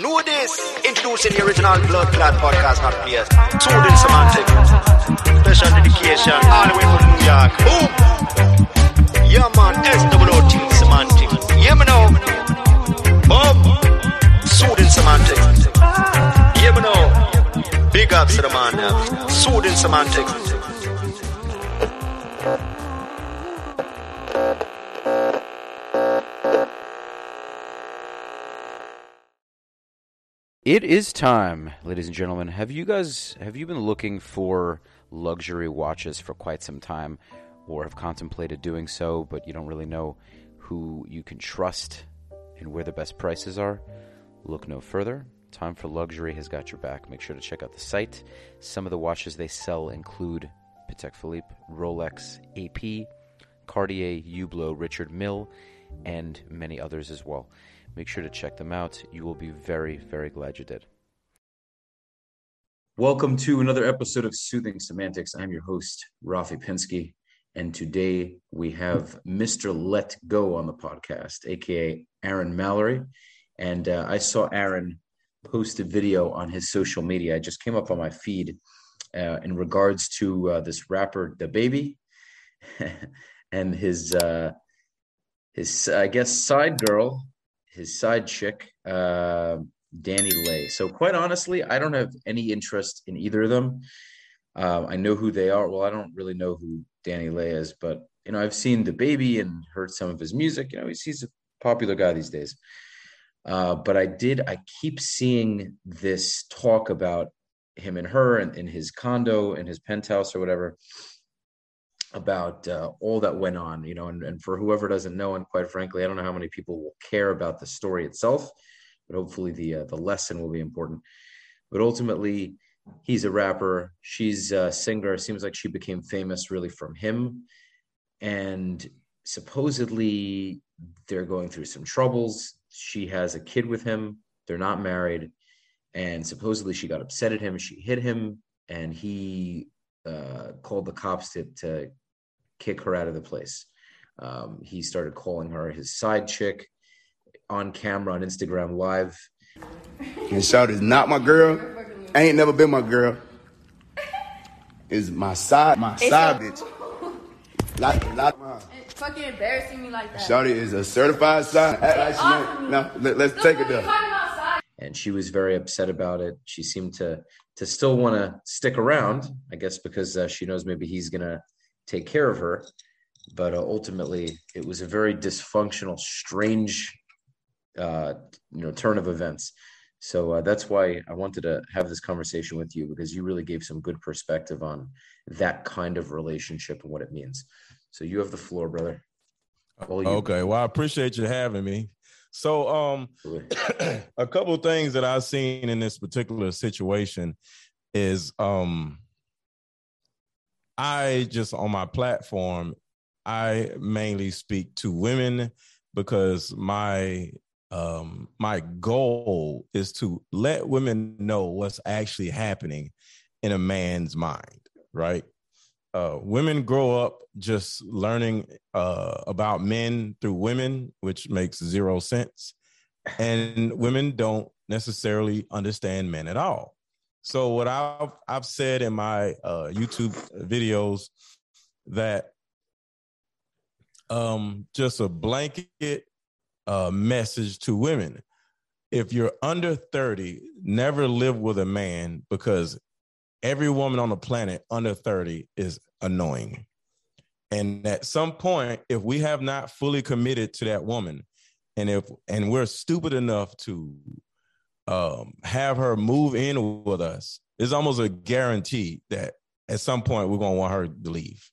Know this. Introducing the original Blood Clot podcast, not players. Soothing semantic. Special dedication. All the way from New York. Boom. Yeah, man. SWOT semantic. Yeah, me know. Boom. Soothing semantic. Yeah, me know. Big ups to the man now. Soothing semantic. It is time, ladies and gentlemen. Have you guys have you been looking for luxury watches for quite some time or have contemplated doing so but you don't really know who you can trust and where the best prices are? Look no further. Time for Luxury has got your back. Make sure to check out the site. Some of the watches they sell include Patek Philippe, Rolex, AP, Cartier, Hublot, Richard Mille, and many others as well. Make sure to check them out. You will be very, very glad you did. Welcome to another episode of Soothing Semantics. I'm your host, Rafi Pinsky, and today we have Mr. Let Go on the podcast, aka Aaron Mallory. And uh, I saw Aaron post a video on his social media. I just came up on my feed uh, in regards to uh, this rapper, DaBaby, and his uh, his I guess side girl his side chick, uh, Lay. So quite honestly, I don't have any interest in either of them. Uh, I know who they are. Well, I don't really know who DaniLeigh is, but you know, I've seen DaBaby and heard some of his music. You know, he's, he's a popular guy these days. Uh, but I did. I keep seeing this talk about him and her and in his condo in his penthouse or whatever about uh, all that went on, you know, and, and for whoever doesn't know, and quite frankly, I don't know how many people will care about the story itself, but hopefully the uh, the lesson will be important. But ultimately, he's a rapper, she's a singer. It seems like she became famous really from him, and supposedly they're going through some troubles. She has a kid with him. They're not married, and supposedly she got upset at him. She hit him, and he uh, called the cops to, to kick her out of the place. Um, he started calling her his side chick on camera on Instagram Live. And Shout is not my girl. Ain't never been my girl. Is my side, my It's side a- bitch. Lot, lot, It's fucking embarrassing me like that. Shawty is a certified side. Act like she ain't. No, let, us take it there. and she was very upset about it. She seemed to to still want to stick around, I guess, because uh, she knows maybe he's gonna take care of her. But uh, ultimately, it was a very dysfunctional, strange, uh, you know, turn of events. So uh, that's why I wanted to have this conversation with you because you really gave some good perspective on that kind of relationship and what it means. So you have the floor, brother. Okay, well, I appreciate you having me. So, um, a couple of things that I've seen in this particular situation is, um, I just on my platform, I mainly speak to women because my um my goal is to let women know what's actually happening in a man's mind, right? uh, women grow up just learning uh, about men through women, which makes zero sense. And women don't necessarily understand men at all. So what I've I've said in my uh, YouTube videos that um, just a blanket uh, message to women: if you're under thirty, never live with a man because every woman on the planet under 30 is annoying. And at some point, if we have not fully committed to that woman, and if and we're stupid enough to um, have her move in with us, it's almost a guarantee that at some point we're gonna want her to leave.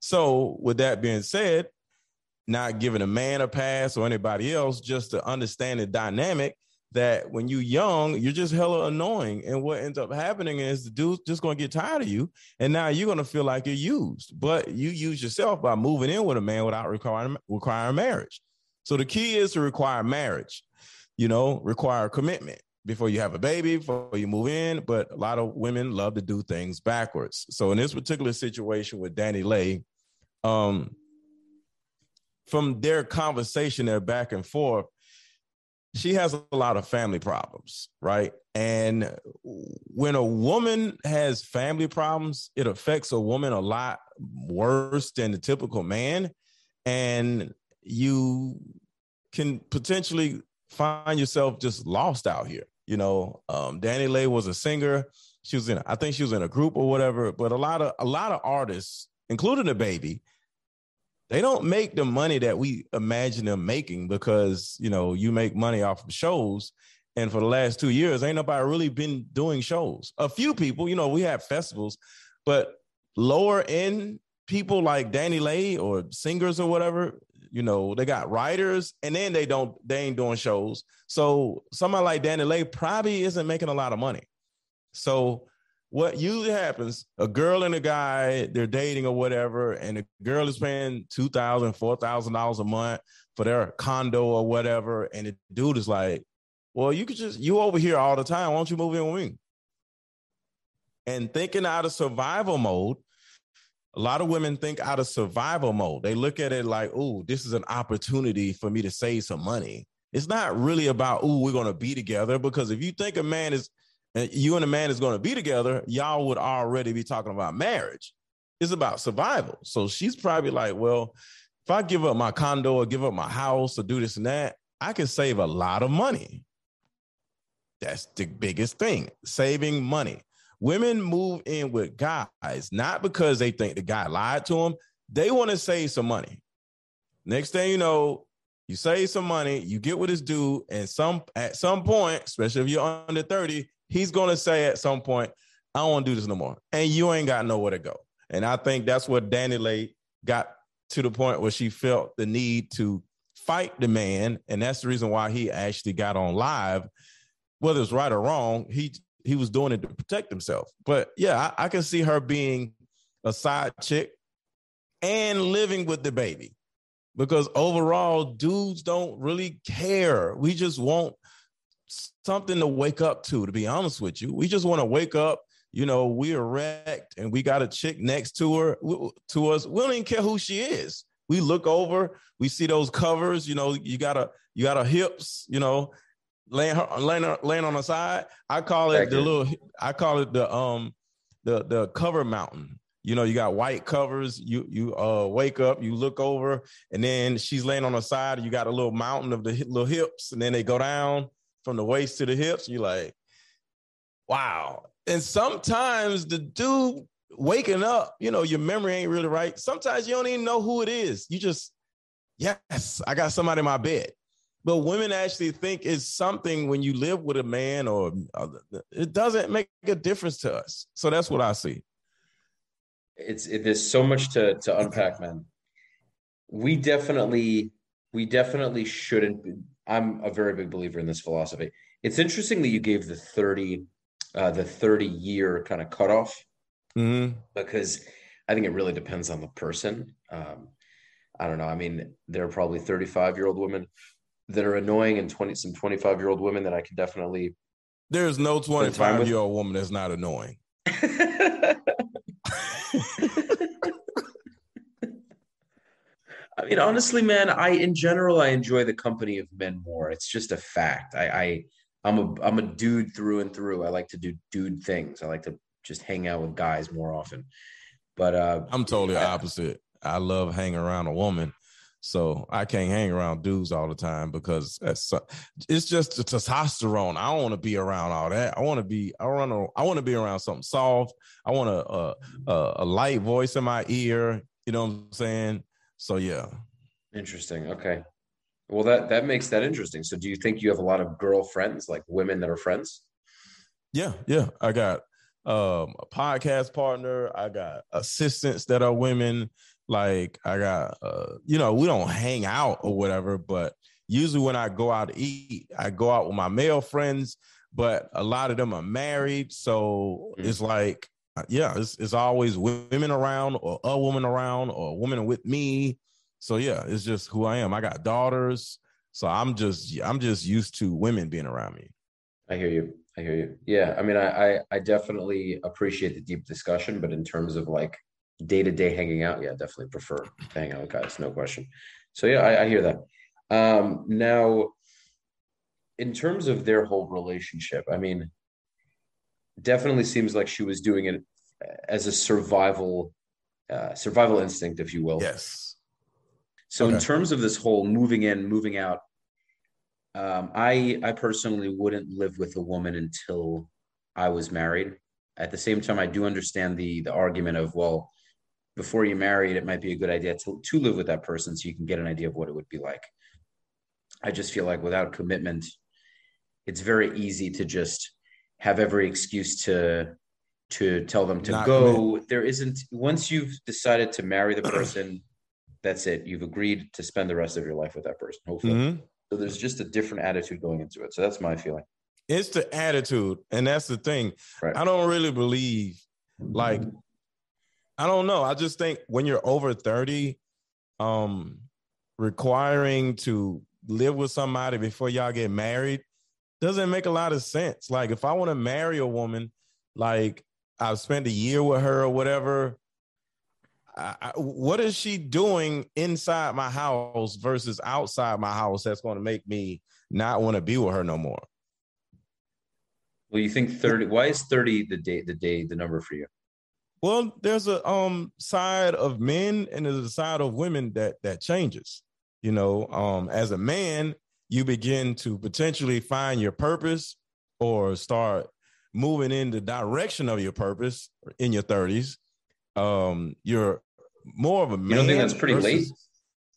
So, with that being said, not giving a man a pass or anybody else, just to understand the dynamic that when you young, you're just hella annoying. And what ends up happening is the dude's just gonna get tired of you. And now you're gonna feel like you're used. But you use yourself by moving in with a man without requiring requiring marriage. So the key is to require marriage, you know, require commitment before you have a baby, before you move in. But a lot of women love to do things backwards. So in this particular situation with DaniLeigh, um, from their conversation, their back and forth, she has a lot of family problems, right? And when a woman has family problems, it affects a woman a lot worse than the typical man. And you can potentially find yourself just lost out here. You know, um, Lay was a singer. She was in, I think she was in a group or whatever. But a lot of a lot of artists, including DaBaby, they don't make the money that we imagine them making because you know you make money off of shows and for the last two years ain't nobody really been doing shows a few people you know we have festivals but lower end people like DaniLeigh or singers or whatever you know they got writers and then they don't they ain't doing shows. So somebody like DaniLeigh probably isn't making a lot of money. So what usually happens a girl and a guy they're dating or whatever and the girl is paying $2000 $4000 a month for their condo or whatever and the dude is like well you could just you over here all the time. Why don't you move in with me? And thinking out of survival mode a lot of women think out of survival mode they look at it like oh this is an opportunity for me to save some money it's not really about oh we're going to be together because if you think a man is uh, you and a man is going to be together, y'all would already be talking about marriage. It's about survival. So she's probably like, well, if I give up my condo or give up my house or do this and that, I can save a lot of money. That's the biggest thing saving money. Women move in with guys not because they think the guy lied to them, they want to save some money. Next thing you know, you save some money, you get with this dude, and some at some point, especially if you're under 30, he's to say at some point, I don't want to do this no more. And you ain't got nowhere to go. And I think that's what DaniLeigh got to the point where she felt the need to fight the man. And that's the reason why he actually got on live. Whether it's right or wrong, he he was doing it to protect himself. But yeah, I, I can see her being a side chick and living with DaBaby because overall dudes don't really care we just want something to wake up to, to be honest with you. We just want to wake up. You know, we are wrecked and we got a chick next to her, to us. We don't even care who she is. We look over, we see those covers, you know, you got a you got a hips, you know, laying her laying, laying on the side. I call it Thank the you. little I call it the um the the cover mountain. You know, you got white covers. You you uh wake up, you look over, and then she's laying on the side. You got a little mountain of the little hips, and then they go down, from the waist to the hips. You're like, wow. And sometimes the dude waking up, you know, your memory ain't really right. Sometimes you don't even know who it is. You just, yes, I got somebody in my bed. But women actually think it's something when you live with a man, or uh, it doesn't make a difference to us. So that's what I see. It's it, there's so much to to unpack, man. We definitely we definitely shouldn't I'm a very big believer in this philosophy. It's interesting that you gave the 30 uh, the 30 year kind of cutoff mm-hmm. because I think it really depends on the person. Um, I don't know. I mean, there are probably 35 year old women that are annoying and 20 some 25 year old women that I can definitely. There's no 25 year old woman that's not annoying. I mean, honestly, man, I in general I enjoy the company of men more. It's just a fact. I, I I'm a I'm a dude through and through. I like to do dude things. I like to just hang out with guys more often. But uh I'm totally opposite. I love hanging around a woman. So I can't hang around dudes all the time because it's just the testosterone. I don't want to be around all that. I want to be. I want to. I want to be around something soft. I want a, a a, a light voice in my ear. You know what I'm saying? So yeah. Interesting. Okay. Well, that that makes that interesting. So, do you think you have a lot of girlfriends, like women that are friends? Yeah, yeah. I got um, a podcast partner. I got assistants that are women. Like I got, uh, you know, we don't hang out or whatever, but usually when I go out to eat, I go out with my male friends. But a lot of them are married, so mm-hmm. it's like uh, yeah, it's, it's always women around or a woman around or a woman with me. So yeah, it's just who I am. I got daughters, so I'm just I'm just used to women being around me. I hear you. I hear you. Yeah, I mean, I I, I definitely appreciate the deep discussion, but in terms of like day to day hanging out, yeah, definitely prefer to hang out with guys, no question. So yeah, I, I hear that. Um, now, in terms of their whole relationship, I mean, definitely seems like she was doing it as a survival uh, survival instinct, if you will. Yes. So in terms of this whole moving in, moving out, um, I I personally wouldn't live with a woman until I was married. At the same time, I do understand the the argument of well, before you're married, it might be a good idea to to live with that person so you can get an idea of what it would be like. I just feel like without commitment, it's very easy to just have every excuse to to tell them to Not go. There isn't once you've decided to marry the person, that's it. You've agreed to spend the rest of your life with that person. Hopefully. Mhm. So there's just a different attitude going into it. So that's my feeling. It's the attitude, and that's the thing. Right. I don't really believe, like, I don't know. I just think when you're over 30, um, requiring to live with somebody before y'all get married doesn't make a lot of sense. Like, if I want to marry a woman, like I've spent a year with her or whatever. I, what is she doing inside my house versus outside my house that's going to make me not want to be with her no more? Well, you think 30 why is 30 the day the day the number for you? Well, there's a um side of men and there's a side of women that that changes. You know, um, as a man, you begin to potentially find your purpose or start moving in the direction of your purpose in your 30s. Um, you're more of a man. You don't think that's pretty late?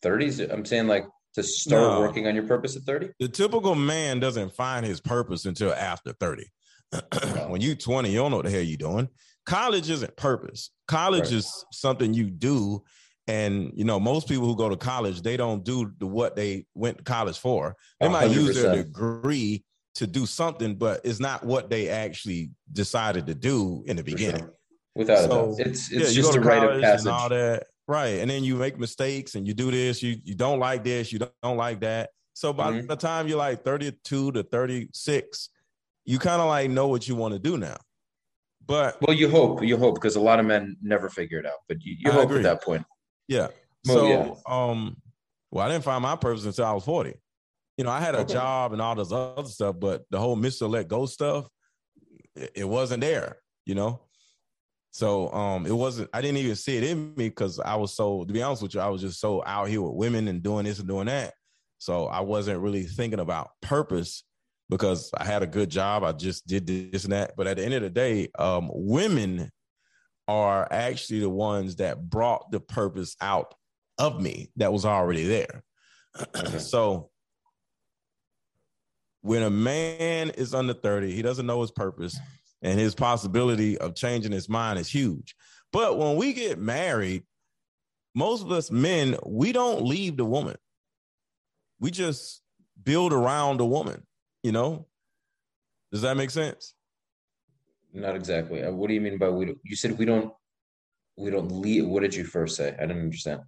30s? I'm saying like to start No. working on your purpose at 30? The typical man doesn't find his purpose until after 30. when you 20, you don't know what the hell you're doing. College isn't purpose. College Right. is something you do. And you know, most people who go to college, they don't do the what they went to college for. They A might use their degree to do something, but it's not what they actually decided to do in the beginning. sure. Without So. It's Yeah, it's you just a rite of passage. and all that, right? And then you make mistakes and you do this. You you don't like this. You don't, don't like that. So by Mhm. the time you're like 32 to 36, you kind of like know what you want to do now. But Well, you hope, you hope, because a lot of men never figure it out. But you, you hope agree. at that point. yeah, Well, so yeah. um, well, I didn't find my purpose until I was 40. You know, I had a Okay. job and all this other stuff, but the whole Mr. Let Go stuff, it, it wasn't there. You know, so um, it wasn't. I didn't even see it in me because I was so. To be honest with you, I was just so out here with women and doing this and doing that. So I wasn't really thinking about purpose because I had a good job. I just did this and that. But at the end of the day, um, women are actually the ones that brought the purpose out of me that was already there. so when a man is under 30, he doesn't know his purpose, and his possibility of changing his mind is huge. But when we get married, most of us men, we don't leave the woman. We just build around the woman, you know? Does that make sense? Not exactly. Uh, What do you mean by we? Don't, you said we don't. We don't leave. What did you first say? I didn't understand.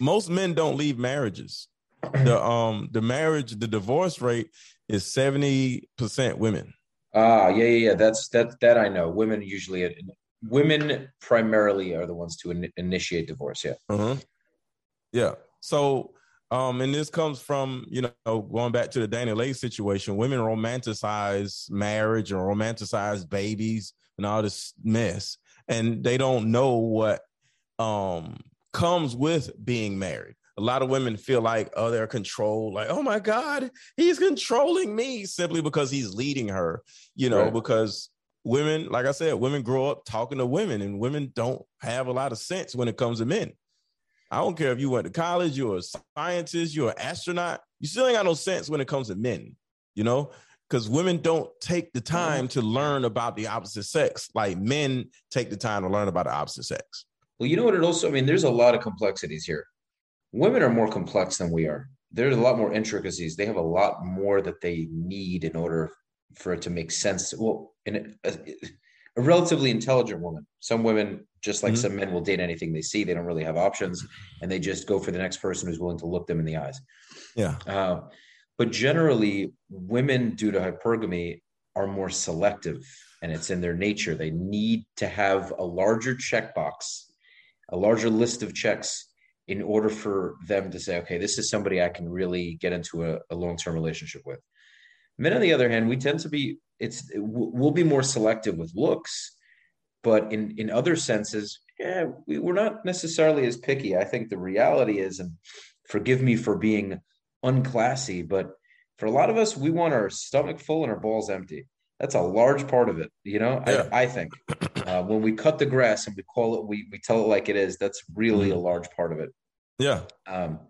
Most men don't leave marriages. The um the marriage, the divorce rate is 70% women. Ah, yeah, yeah, yeah. That's that. That I know. Women usually, women primarily are the ones to in, initiate divorce. Yeah. Uh-huh. Yeah. So, um, and this comes from you know going back to the DaniLeigh situation. Women romanticize marriage and romanticize babies and all this mess, and they don't know what um comes with being married. A lot of women feel like oh they're controlled, like oh my god he's controlling me simply because he's leading her, you know, Right. because women, like I said, women grow up talking to women, and women don't have a lot of sense when it comes to men. I don't care if you went to college, you're a scientist, you're an astronaut, you still ain't got no sense when it comes to men, you know? Because women don't take the time to learn about the opposite sex like men take the time to learn about the opposite sex. Well, you know what? It also. I mean, there's a lot of complexities here. Women are more complex than we are. There's a lot more intricacies. They have a lot more that they need in order for it to make sense. Well, in a, a relatively intelligent woman. Some women, just like Mhm. some men, will date anything they see. They don't really have options, and they just go for the next person who's willing to look them in the eyes. Yeah. Uh, but generally, women, due to hypergamy, are more selective, and it's in their nature. They need to have a larger checkbox, a larger list of checks, in order for them to say, "Okay, this is somebody I can really get into a, a long-term relationship with." Men, on the other hand, we tend to be it's we'll be more selective with looks, but in in other senses, yeah, we, we're not necessarily as picky. I think the reality is, and forgive me for being unclassy, but for a lot of us, we want our stomach full and our balls empty. That's a large part of it. You know, Yeah. I, I think uh, when we cut the grass and we call it, we, we tell it like it is, that's really Mhm. a large part of it. Yeah. Um,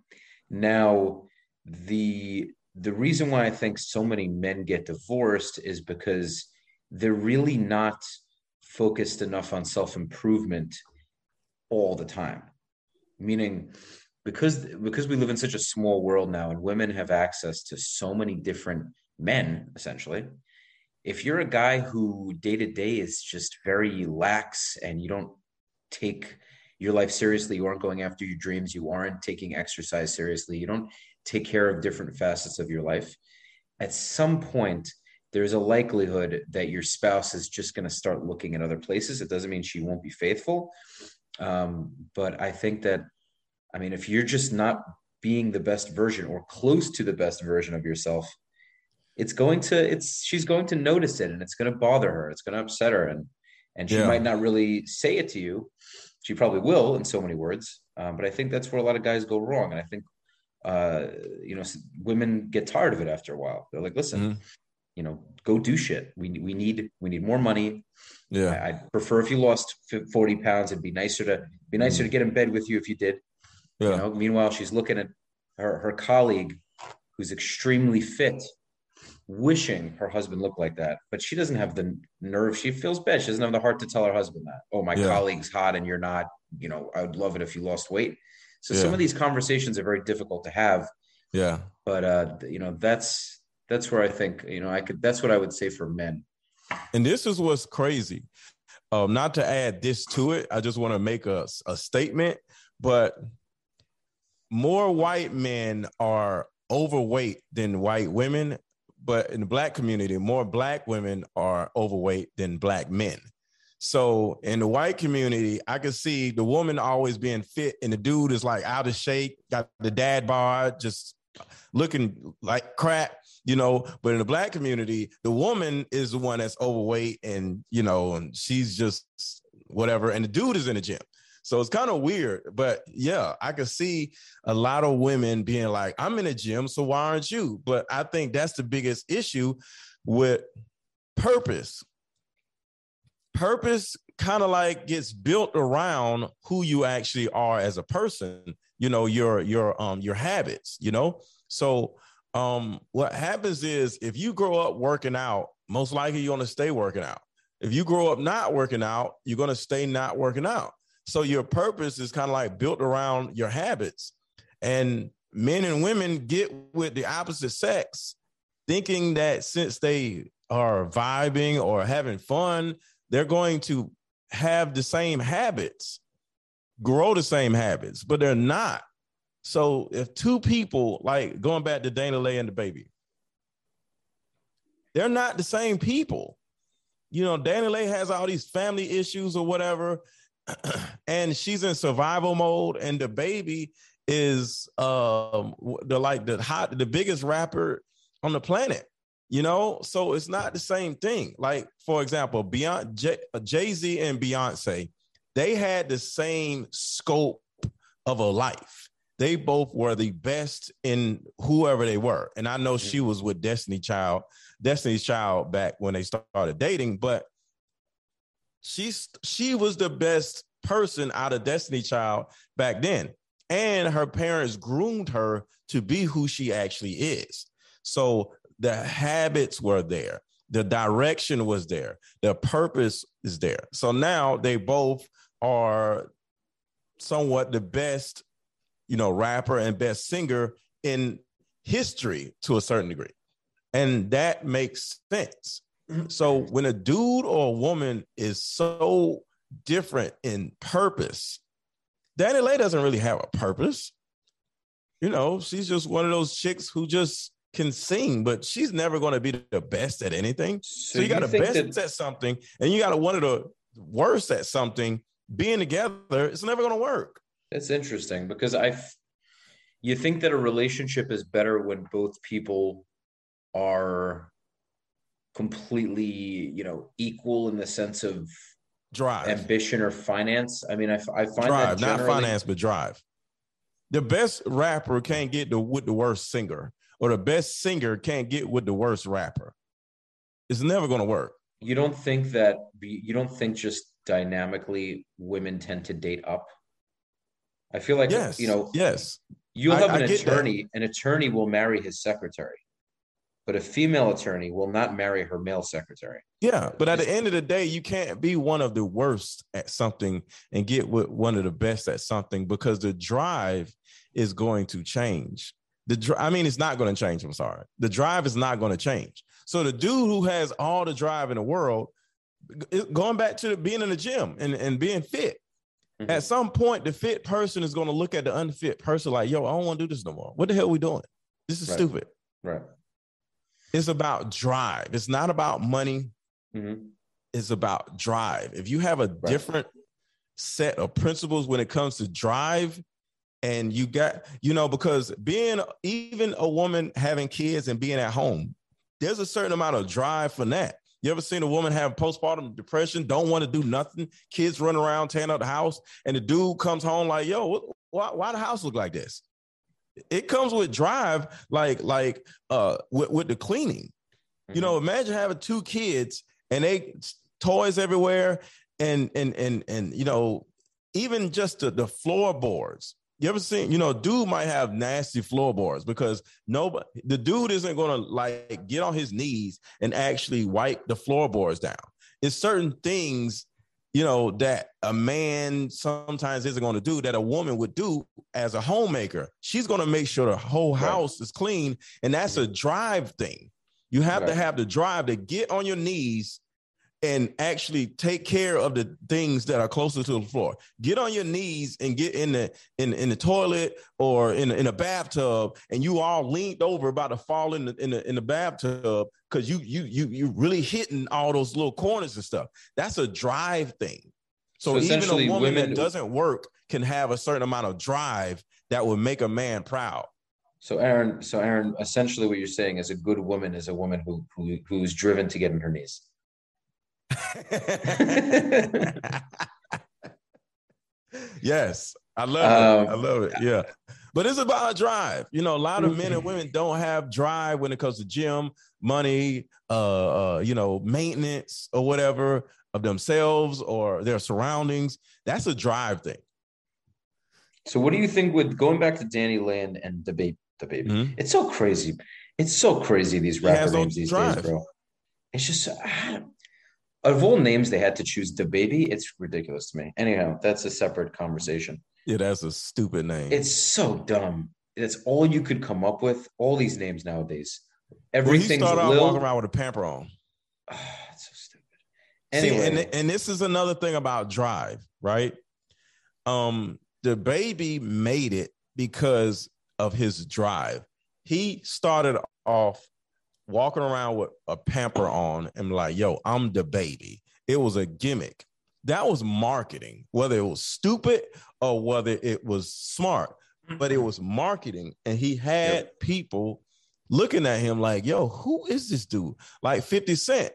now, the the reason why I think so many men get divorced is because they're really not focused enough on self improvement all the time. Meaning, because because we live in such a small world now, and women have access to so many different men, essentially. If you're a guy who day to day is just very lax and you don't take your life seriously, you aren't going after your dreams, you aren't taking exercise seriously, you don't take care of different facets of your life, at some point, there's a likelihood that your spouse is just going to start looking at other places. It doesn't mean she won't be faithful. Um, but I think that, I mean, if you're just not being the best version or close to the best version of yourself, it's going to, it's, she's going to notice it and it's going to bother her. It's going to upset her. And, and she Yeah. might not really say it to you. She probably will in so many words. Um, but I think that's where a lot of guys go wrong. And I think, uh, you know, women get tired of it after a while. They're like, listen, Mhm. You know, go do shit. We, we need, we need more money. Yeah. I, I'd prefer if you lost 40 pounds. It'd be nicer to be nicer to get in bed with you if you did. Yeah. You know, meanwhile, she's looking at her, her colleague who's extremely fit, wishing her husband looked like that. But she doesn't have the nerve. She feels bad. She doesn't have the heart to tell her husband that. Oh, my Yeah. colleague's hot and you're not. You know, I would love it if you lost weight. So Yeah. some of these conversations are very difficult to have. Yeah. But uh, you know, that's that's where I think you know I could. That's what I would say for men. And this is what's crazy. Um, not to add this to it, I just want to make a, a statement, but more white men are overweight than white women, but in the black community, more black women are overweight than black men. So in the white community, I can see the woman always being fit, and the dude is like out of shape, got the dad bod, just looking like crap, you know. But in the black community, the woman is the one that's overweight, and you know, and she's just whatever, and the dude is in the gym. So it's kind of weird, but yeah, I can see a lot of women being like, "I'm in the gym, so why aren't you?" But I think that's the biggest issue with purpose purpose kind of like gets built around who you actually are as a person you know your your um your habits you know so um what happens is if you grow up working out most likely you're going to stay working out. If you grow up not working out you're going to stay not working out. So your purpose is kind of like built around your habits. And men and women get with the opposite sex thinking that since they are vibing or having fun they're going to have the same habits, grow the same habits, but they're not. So if two people, like going back to DaniLeigh and DaBaby, they're not the same people. You know, DaniLeigh has all these family issues or whatever, and she's in survival mode, and DaBaby is um the like the hot the biggest rapper on the planet you know? So it's not the same thing. Like for example beyond Jay Z and Beyonce they had the same scope of a life they both were the best in whoever they were. And I know she mm-hmm. was with Destiny Child Destiny's Child back when they started dating but she's she was the best person out of Destiny Child back then. And her parents groomed her to be who she actually is. So the habits were there. The direction was there. The purpose is there. So now they both are somewhat the best you know rapper and best singer in history to a certain degree and that makes sense so when a dude or a woman is so different in purpose DaniLeigh doesn't really have a purpose you know she's just one of those chicks who just can sing, but she's never going to be the best at anything. So, so you got to best that- at something, and you got to one of the worst at something. Being together, it's never going to work. That's interesting because I, you think that a relationship is better when both people are completely, you know, equal in the sense of Drive. ambition or finance. I mean, I find drive, that not finance, but drive. The best rapper can't get the with the worst singer, or the best singer can't get with the worst rapper. It's never going to work. you don't think that you don't think just dynamically women tend to date up. I feel like Yes, you know Yes, you'll have I an that. attorney. An attorney will marry his secretary, but a female attorney will not marry her male secretary. yeah. But at the end of the day, you can't be one of the worst at something and get with one of the best at something because the drive is going to change. The dri- I mean, it's not going to change. I'm sorry. The drive is not going to change. So the dude who has all the drive in the world, going back to being in the gym and, and being fit, Mhm. at some point, the fit person is going to look at the unfit person like, yo, I don't want to do this no more. What the hell are we doing? This is Right. stupid. Right. It's about drive. It's not about money. Mhm. It's about drive. If you have a different set of principles when it comes to drive, and you got, you know, because being even a woman having kids and being at home, there's a certain amount of drive for that. You ever seen a woman have postpartum depression, don't want to do nothing, kids run around tearing up the house, and the dude comes home like, yo, what, why, why the house look like this? It comes with drive, like like uh with, with the cleaning. You know, imagine having two kids and they toys everywhere, and and and and you know, even just the, the floorboards. You ever seen, you know, dude might have nasty floorboards because nobody, the dude isn't gonna like get on his knees and actually wipe the floorboards down. It's certain things, you know, that a man sometimes isn't gonna do that a woman would do as a homemaker. She's gonna make sure the whole Right. house is clean, and that's a drive thing. You have to have the drive to get on your knees and actually take care of the things that are closer to the floor. Get on your knees and get in the in, in the toilet or in in a bathtub, and you all leaned over about to fall in the in the in the bathtub because you you you you really hitting all those little corners and stuff. That's a drive thing. So, So even a woman women- that doesn't work can have a certain amount of drive that would make a man proud. So Aaron, so Aaron, essentially what you're saying is a good woman is a woman who, who who's driven to get on her knees. yes, I love it. I Um, love it. Yeah. But it's about a drive. You know, a lot of men and women don't have drive when it comes to gym, money, uh, uh, you know, maintenance or whatever of themselves or their surroundings. That's a drive thing. So what do you think with going back to Danny Land and DaBaby? The baby, Mhm. it's so crazy. It's so crazy these rapper no names these drive. days, bro. It's just of all names they had to choose DaBaby. It's ridiculous to me. Anyhow, that's a separate conversation. Yeah, that's a stupid name. It's so dumb. It's all you could come up with. All these names nowadays. well, Everything's started out Lil. walking around with a pamper on. Ah, it's so stupid. See, Anyway, and and this is another thing about drive, right? Um, DaBaby made it because of his drive. He started off walking around with a pamper on and like, yo, I'm DaBaby. It was a gimmick. That was marketing, whether it was stupid or whether it was smart, but it was marketing. And he had Yep. people looking at him like, yo, who is this dude? Like 50 Cent.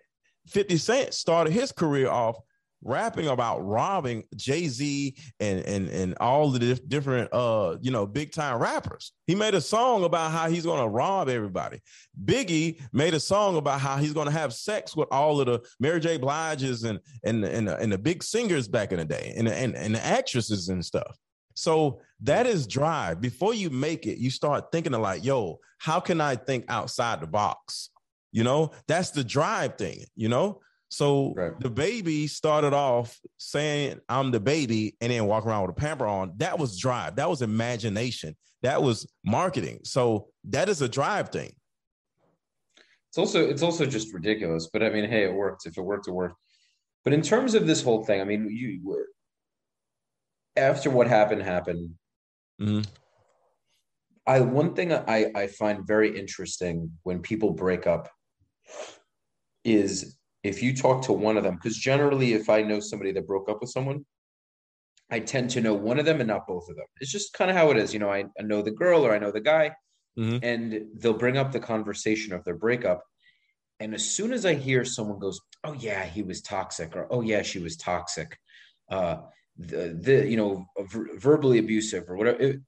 50 Cent started his career off rapping about robbing Jay-Z and and and all the dif- different uh you know big time rappers. He made a song about how he's to rob everybody. Biggie made a song about how he's to have sex with all of the Mary J. Blige's and and and, and the big singers back in the day and, and and the actresses and stuff. So that is drive. Before you make it, you start thinking of like, yo, how can I think outside the box? You know, that's the drive thing, you know? So Right. DaBaby started off saying, I'm DaBaby, and then walk around with a pamper on. That was drive. That was imagination. That was marketing. So that is a drive thing. It's also it's also just ridiculous. But I mean, hey, it worked. If it worked, it worked. But in terms of this whole thing, I mean, you after what happened happened. Mhm. I one thing I I find very interesting when people break up is if you talk to one of them, because generally, if I know somebody that broke up with someone, I tend to know one of them and not both of them. It's just kind of how it is. You know, I, I know the girl or I know the guy, Mhm. and they'll bring up the conversation of their breakup. And as soon as I hear someone goes, "Oh yeah, he was toxic," or "Oh yeah, she was toxic," uh, the, the you know ver- verbally abusive or whatever. It,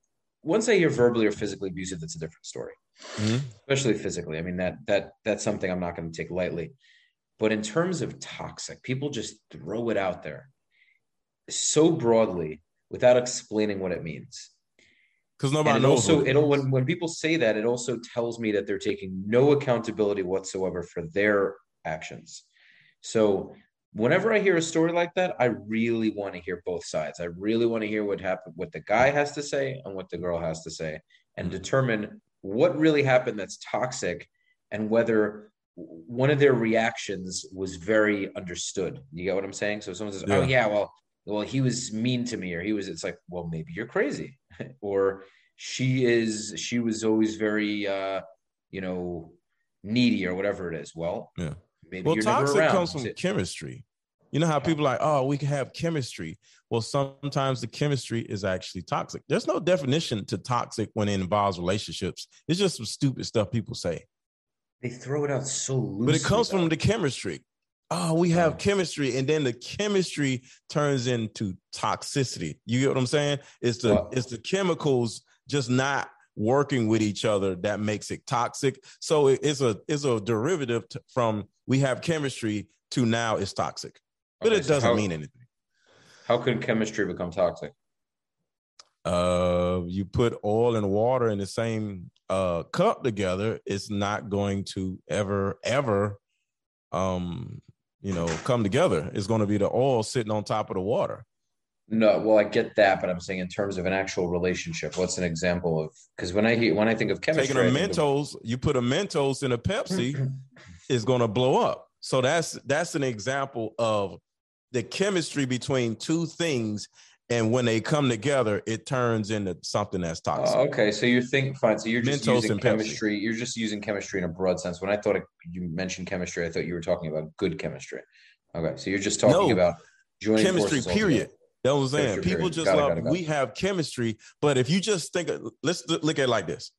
once I hear verbally or physically abusive, that's a different story. Mhm. Especially physically. I mean that that that's something I'm not going to take lightly. But in terms of toxic, people just throw it out there so broadly without explaining what it means. Because And nobody it knows. also it when when people say that, it also tells me that they're taking no accountability whatsoever for their actions. So whenever I hear a story like that, I really want to hear both sides. I really want to hear what happened, what the guy has to say and what the girl has to say, and mm-hmm. determine what really happened that's toxic and whether one of their reactions was very understood. You get what I'm saying? So someone says, "Oh Yeah. yeah, well, well, he was mean to me," or he was, it's like, well, maybe you're crazy, or she is, she was always very, uh, you know, needy or whatever it is. Well, Yeah. maybe Well, toxic comes from chemistry. You know how people are like, oh, we can have chemistry. Well, sometimes the chemistry is actually toxic. There's no definition to toxic when it involves relationships. It's just some stupid stuff people say. They throw it out so loosely. But it comes from the chemistry. Oh, we have chemistry, and then the chemistry turns into toxicity. You get what I'm saying? It's the it's the chemicals just not working with each other that makes it toxic. So it- it's a it's a derivative t- from we have chemistry to now it's toxic, but Okay, it doesn't how- mean anything. How can chemistry become toxic? Uh, you put oil and water in the same uh cup together, it's not going to ever ever um you know come together. It's going to be the oil sitting on top of the water. No, well, I get that, but I'm saying in terms of an actual relationship, what's an example of? Because when I hear when I think of chemistry, Taking a think of- Mentos, you put a Mentos in a Pepsi, is going to blow up. So that's that's an example of the chemistry between two things, and when they come together, it turns into something that's oh, toxic. Oh, okay, so you think fine. So you're just Mentos using and Pepsi. chemistry. You're just using chemistry in a broad sense. When I thought it, you mentioned chemistry, I thought you were talking about good chemistry. Okay, so you're just talking No. about joining chemistry, period. what I'm saying. Chemistry, People period. just Got it, love, got it, got we have chemistry, but if you just think, let's look at it like this.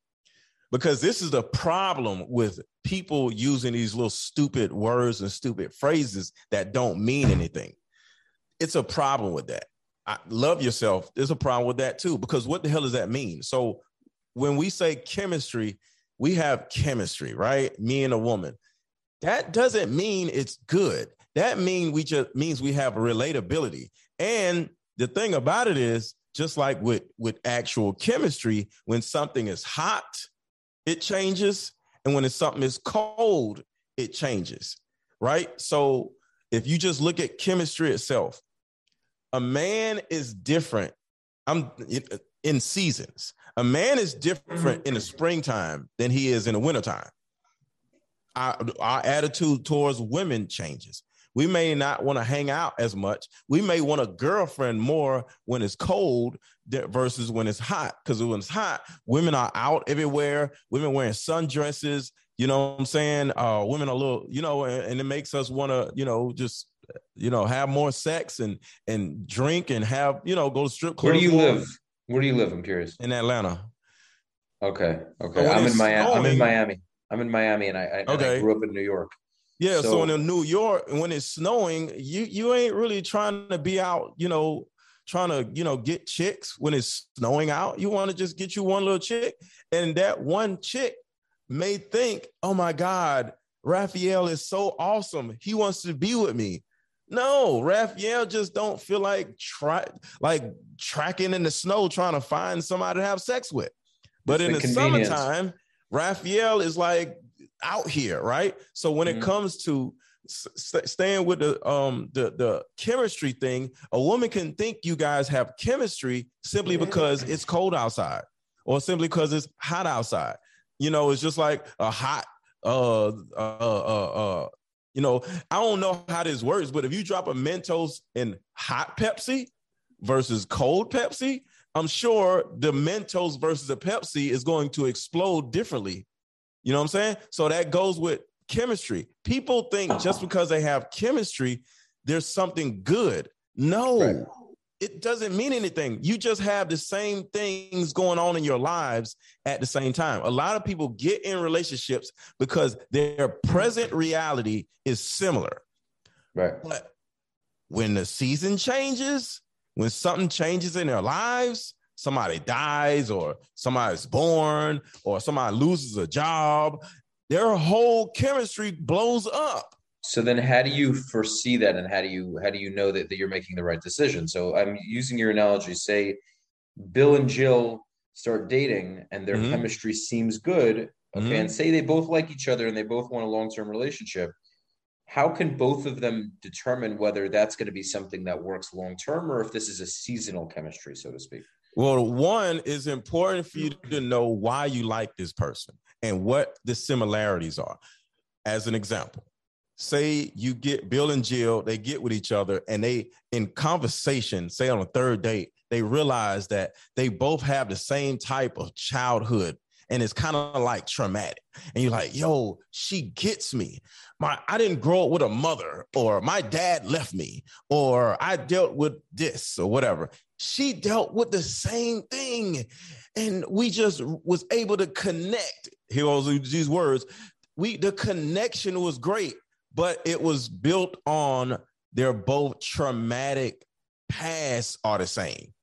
Because this is the problem with people using these little stupid words and stupid phrases that don't mean anything. It's a problem with that. I love yourself. There's a problem with that too, because what the hell does that mean? So when we say chemistry, we have chemistry, right? Me and a woman. That doesn't mean it's good. That mean we just means we have relatability. And the thing about it is, just like with with actual chemistry, when something is hot, it changes, and when it's something is cold, it changes, right? So if you just look at chemistry itself, a man is different. I'm in seasons. A man is different in the springtime than he is in the wintertime. Our, our attitude towards women changes. We may not want to hang out as much. We may want a girlfriend more when it's cold versus when it's hot. Because when it's hot, women are out everywhere. Women wearing sundresses. You know what I'm saying? Uh, women are a little, you know, and, and it makes us want to, you know, just, you know, have more sex and and drink and have, you know, go to strip clubs. Where do you live? Where do you live? I'm curious. In Atlanta. Okay, okay. when I'm in Miami. I'm in Miami. I'm in Miami, and I, I, and I grew up in New York. Yeah, so, So- in New York, when it's snowing, you you ain't really trying to be out, you know, trying to you know get chicks when it's snowing out. You want to just get you one little chick, and that one chick may think, "Oh my God, Raphael is so awesome. He wants to be with me." No, Raphael just don't feel like try like tracking in the snow trying to find somebody to have sex with. But It's in the summertime, Raphael is like out here, right? So when Mhm. it comes to staying with the um the the chemistry thing, a woman can think you guys have chemistry simply because it's cold outside, or simply because it's hot outside. You know, it's just like a hot uh uh uh uh. You know, I don't know how this works, but if you drop a Mentos in hot Pepsi versus cold Pepsi, I'm sure the Mentos versus a Pepsi is going to explode differently. You know what I'm saying? So that goes with chemistry. People think just because they have chemistry, there's something good. No, Right. It doesn't mean anything. You just have the same things going on in your lives at the same time. A lot of people get in relationships because their present reality is similar. Right. But when the season changes, when something changes in their lives, somebody dies or somebody's born or somebody loses a job, their whole chemistry blows up. So then how do you foresee that and how do you how do you know that, that you're making the right decision? So I'm using your analogy, say Bill and Jill start dating and their Mhm. chemistry seems good. Okay. Mhm. And say they both like each other and they both want a long-term relationship. How can both of them determine whether that's going to be something that works long term or if this is a seasonal chemistry, so to speak? Well, one is important for you to know why you like this person and what the similarities are. As an example, say you get Bill and Jill, they get with each other and they, in conversation, say on a third date, they realize that they both have the same type of childhood and it's kind of like traumatic. And you're like, yo, she gets me. My I didn't grow up with a mother, or my dad left me, or I dealt with this or whatever. She dealt with the same thing. And we just was able to connect. Here goes these words. We the connection was great, but it was built on their both traumatic past are the same.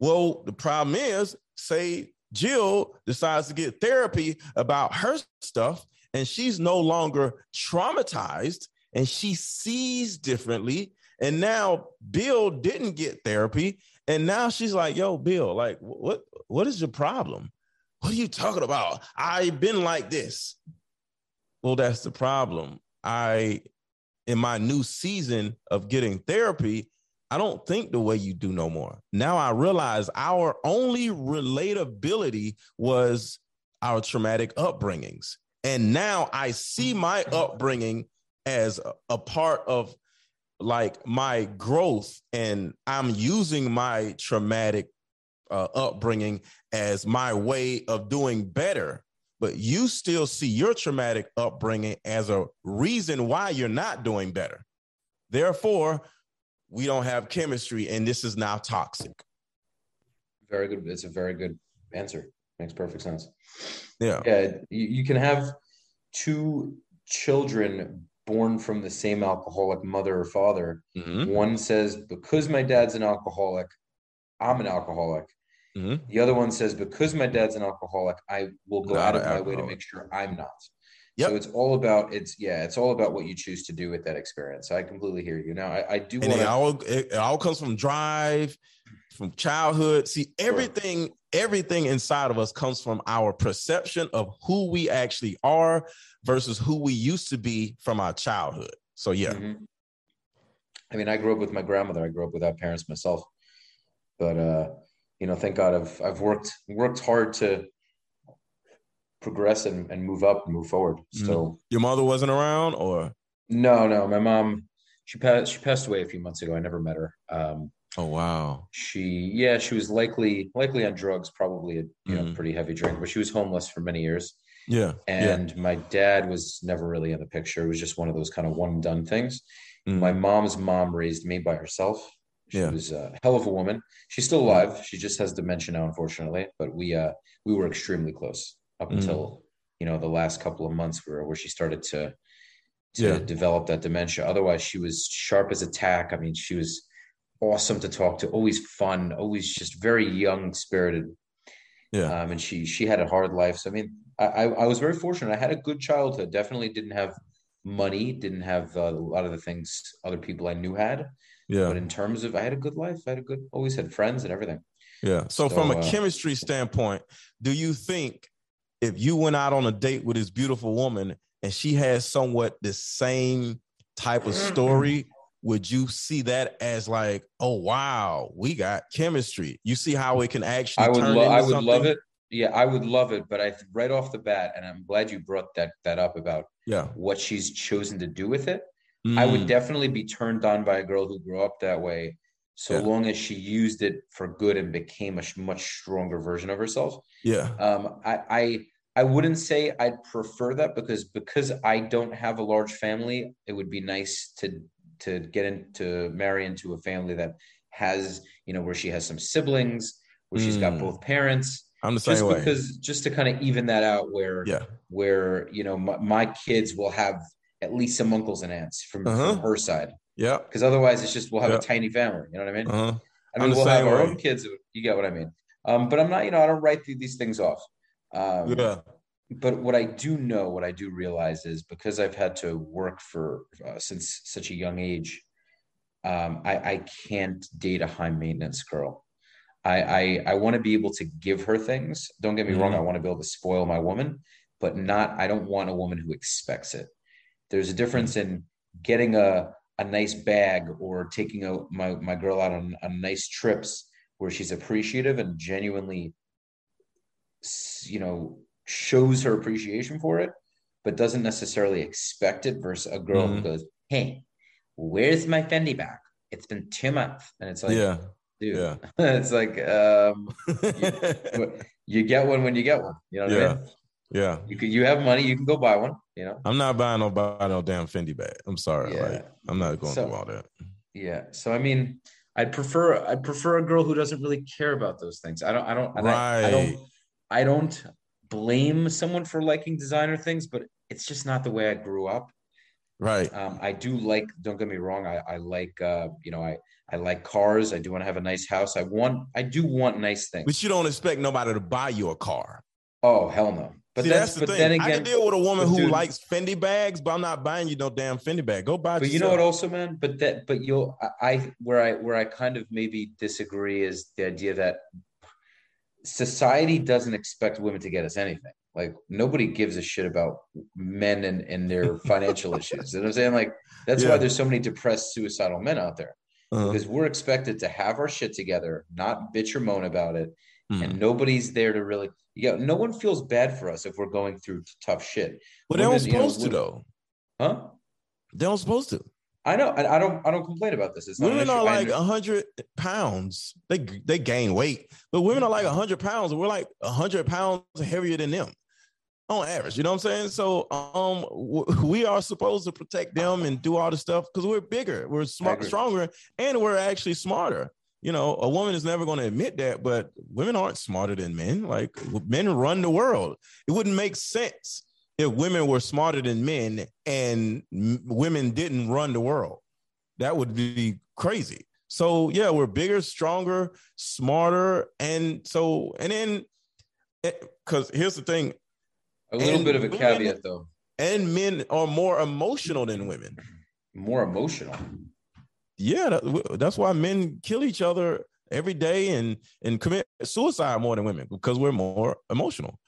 Well, the problem is, say Jill decides to get therapy about her stuff, and she's no longer traumatized and she sees differently. And now Bill didn't get therapy, and now she's like, "Yo, Bill, like, what? What is your problem? What are you talking about? I've been like this." Well, that's the problem. I, in my new season of getting therapy, I don't think the way you do no more. Now I realize our only relatability was our traumatic upbringings. And now I see my upbringing as a, part of like my growth, and I'm using my traumatic uh, upbringing as my way of doing better. But you still see your traumatic upbringing as a reason why you're not doing better. Therefore, we don't have chemistry, and this is now toxic. Very good. It's a very good answer. Makes perfect sense. Yeah. Yeah, you, you can have two children born from the same alcoholic mother or father. Mhm. One says, because my dad's an alcoholic, I'm an alcoholic. Mhm. The other one says, because my dad's an alcoholic, I will go Not out of my way to make sure I'm not. Yep. So it's all about it's yeah, it's all about what you choose to do with that experience. I completely hear you. Now I, I do And want it to all it, all comes from drive, from childhood. See, everything, everything inside of us comes from our perception of who we actually are versus who we used to be from our childhood. So yeah. Mhm. I mean, I grew up with my grandmother. I grew up without parents myself, but uh, you know, thank God I've I've worked worked hard to progress and, and move up and move forward. Mhm. So Your mother wasn't around, or no, no, my mom she passed she passed away a few months ago. I never met her. Um, oh wow, she yeah, she was likely likely on drugs, probably a you know Mhm. pretty heavy drink, but she was homeless for many years. yeah, And my dad was never really in the picture. It was just one of those kind of one and done things. yeah. Mhm. My mom's mom raised me by herself. She Yeah. was a hell of a woman. She's still alive. She just has dementia now, unfortunately. But we uh we were extremely close up Mm. until you know the last couple of months where where she started to to Yeah. develop that dementia. Otherwise, she was sharp as a tack. I mean, she was awesome to talk to, always fun, always just very young spirited. yeah, Um, and she she had a hard life. So I mean, I I, I was very fortunate. I had a good childhood. Definitely didn't have money, didn't have uh, a lot of the things other people I knew had. yeah. But in terms of, I had a good life. I had a good, always had friends and everything. Yeah. So, So, from a uh, chemistry standpoint, do you think if you went out on a date with this beautiful woman and she has somewhat the same type of story, would you see that as like, oh wow, we got chemistry? You see how it can actually I would, turn lo- into I would something? love it. Yeah, I would love it. But I right off the bat, and I'm glad you brought that that up about Yeah. what she's chosen to do with it. I would Mm, definitely be turned on by a girl who grew up that way, so Yeah. long as she used it for good and became a much stronger version of herself. yeah. Um, I, I I wouldn't say I'd prefer that because because I don't have a large family, it would be nice to to get into marry into a family that has, you know, where she has some siblings, where she's got Mm. both parents. I'm the Just way. because, just to kind of even that out, where yeah. where you know my, my kids will have at least some uncles and aunts from, Uh-huh. from her side, Yeah. because otherwise it's just we'll have Yeah. a tiny family. You know what I mean? Uh-huh. I I'm mean, we'll have same our way. own kids. You get what I mean? Um, but I'm not, you know, I don't write th- these things off. Um, Yeah. But what I do know, what I do realize is because I've had to work for uh, since such a young age, um, I, I can't date a high maintenance girl. I I, I want to be able to give her things. Don't get me wrong. Mhm. I want to be able to spoil my woman, but not. I don't want a woman who expects it. There's a difference in getting a a nice bag or taking a my my girl out on, on nice trips where she's appreciative and genuinely you know shows her appreciation for it but doesn't necessarily expect it versus a girl who Mhm. goes hey where's my Fendi bag it's been two months and it's like yeah. Dude Yeah. it's like um you get one when you get one you know what i mean Yeah. you can you have money you can go buy one you know I'm not buying nobody no damn Fendi bag. I'm sorry. Yeah. Like I'm not going So- through all that. Yeah. So I mean, I'd prefer I'd prefer a girl who doesn't really care about those things. I don't I don't and I, I don't I don't blame someone for liking designer things, but it's just not the way I grew up. Right. Um, I do like, don't get me wrong, I, I like uh, you know, I I like cars. I do want to have a nice house. I want I do want nice things. But you don't expect nobody to buy you a car. oh hell no. But See, that's, that's, the but thing. then I can again, deal with a woman who dude- likes Fendi bags, but I'm not buying you no damn Fendi bag. Go buy but you know what also man but that but you'll I, I where i where i kind of maybe disagree is the idea that society doesn't expect women to get us anything like nobody gives a shit about men and, and their financial issues you know what i'm saying like that's Yeah. why there's so many depressed suicidal men out there Uh-huh. because we're expected to have our shit together not bitch or moan about it Mhm. and nobody's there to really yeah no one feels bad for us if we're going through tough shit But they don't women, you know, supposed to though. huh They don't supposed to. i know and i don't i don't complain about this it's not Women are like hundred pounds. They they gain weight, but women are like hundred pounds, we're like hundred pounds heavier than them on average. You know what I'm saying? So um, w- we are supposed to protect them and do all the stuff because we're bigger, we're smart, stronger, and we're actually smarter. You know, a woman is never going to admit that, but women aren't smarter than men. Like men run the world. It wouldn't make sense if women were smarter than men and m- women didn't run the world. That would be crazy. So yeah, we're bigger, stronger, smarter, and so and then because here's the thing, a little and bit of a women- caveat though and men are more emotional than women. more emotional. Yeah, that, that's why men kill each other every day and and commit suicide more than women because we're more emotional.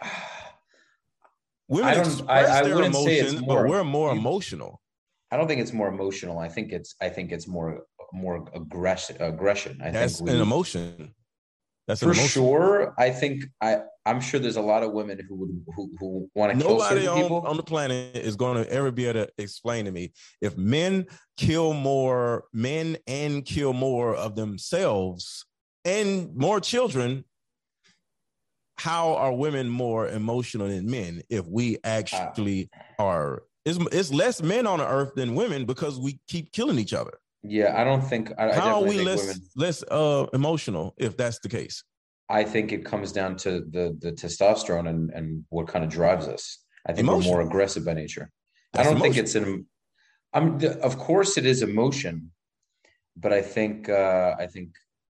Women I don't- express I- I their wouldn't say it's emotions, more- but we're more emotional. I don't think it's more emotional. I think it's I think it's more more aggression. Aggression. I That's think an emotion. That's for emotion. sure. I think I I'm sure there's a lot of women who would who, who want to kill Nobody certain on, people. on the planet is going to ever be able to explain to me if men kill more men and kill more of themselves and more children. How are women more emotional than men if we actually ah. are? It's, it's less men on the earth than women because we keep killing each other. Yeah, I don't think. I, I How are we less women. less uh, emotional if that's the case? I think it comes down to the the testosterone and and what kind of drives us. I think Emotion. we're more aggressive by nature. That's I don't think it's an. I'm the- of course it is emotion, but I think uh, I think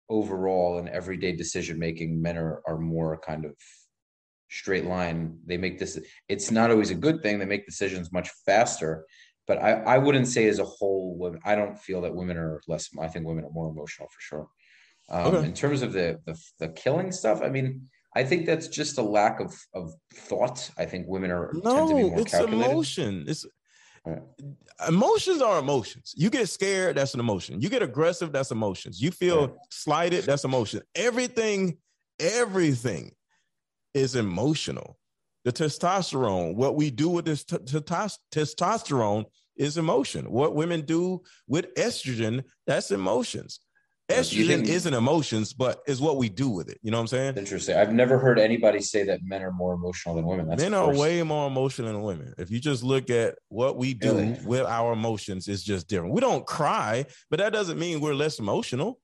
overall in everyday decision making, men are are more kind of straight line. They make this. It's not always a good thing. They make decisions much faster. But I, I wouldn't say as a whole, women- I don't feel that women are less. I think women are more emotional for sure. Um, Okay. In terms of the, the the killing stuff, I mean, I think that's just a lack of of thought. I think women are tend to be No, more it's calculated. emotion. It's Right. emotions are emotions. You get scared, that's an emotion. You get aggressive, that's emotions. You feel Right. slighted, that's emotion. Everything, everything is emotional. The testosterone, what we do with this t- t- tos- testosterone is emotion. What women do with estrogen, that's emotions. Yeah, do you Estrogen isn't emotions, but is what we do with it. You know what I'm saying? Interesting. I've never heard anybody say that men are more emotional than women. That's men are way more emotional than women. If you just look at what we do Really? with our emotions, it's just different. We don't cry, but that doesn't mean we're less emotional.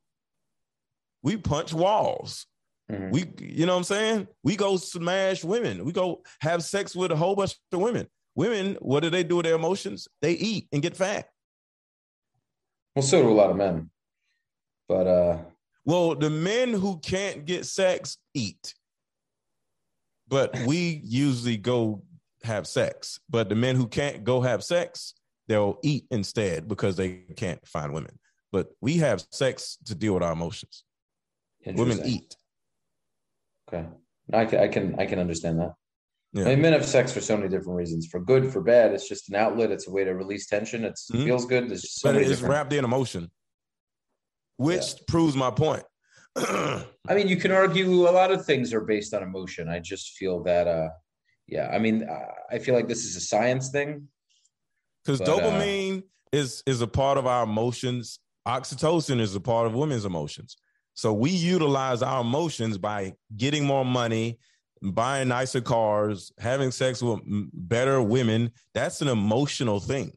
We punch walls. Mhm. We, you know what I'm saying? We go smash women. We go have sex with a whole bunch of women. Women, what do they do with their emotions? They eat and get fat. Well, so do a lot of men. But uh Well, the men who can't get sex eat. But we usually go have sex. But the men who can't go have sex, they'll eat instead because they can't find women. But we have sex to deal with our emotions. Women eat. Okay. I can I can I can understand that. Yeah. I mean, men have sex for so many different reasons. For good, for bad. It's just an outlet. It's a way to release tension. It's, It Mhm. feels good. There's just so but it's different. wrapped in emotion, which Yeah. proves my point. I mean, you can argue a lot of things are based on emotion. I just feel that, uh, yeah. I mean, I- I feel like this is a science thing. Because uh, dopamine is is a part of our emotions. Oxytocin is a part of women's emotions. So we utilize our emotions by getting more money, buying nicer cars, having sex with better women. That's an emotional thing.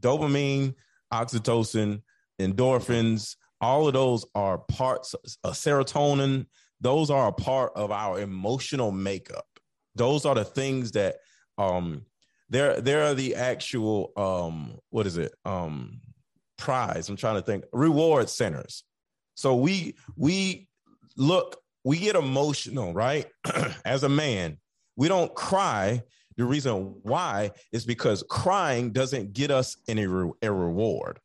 Dopamine, oxytocin, endorphins, all of those are parts of serotonin. Those are a part of our emotional makeup. Those are the things that um there there are the actual um what is it um prize i'm trying to think reward centers so we we look we get emotional right? As a man we don't cry. The reason why is because crying doesn't get us any re- a reward.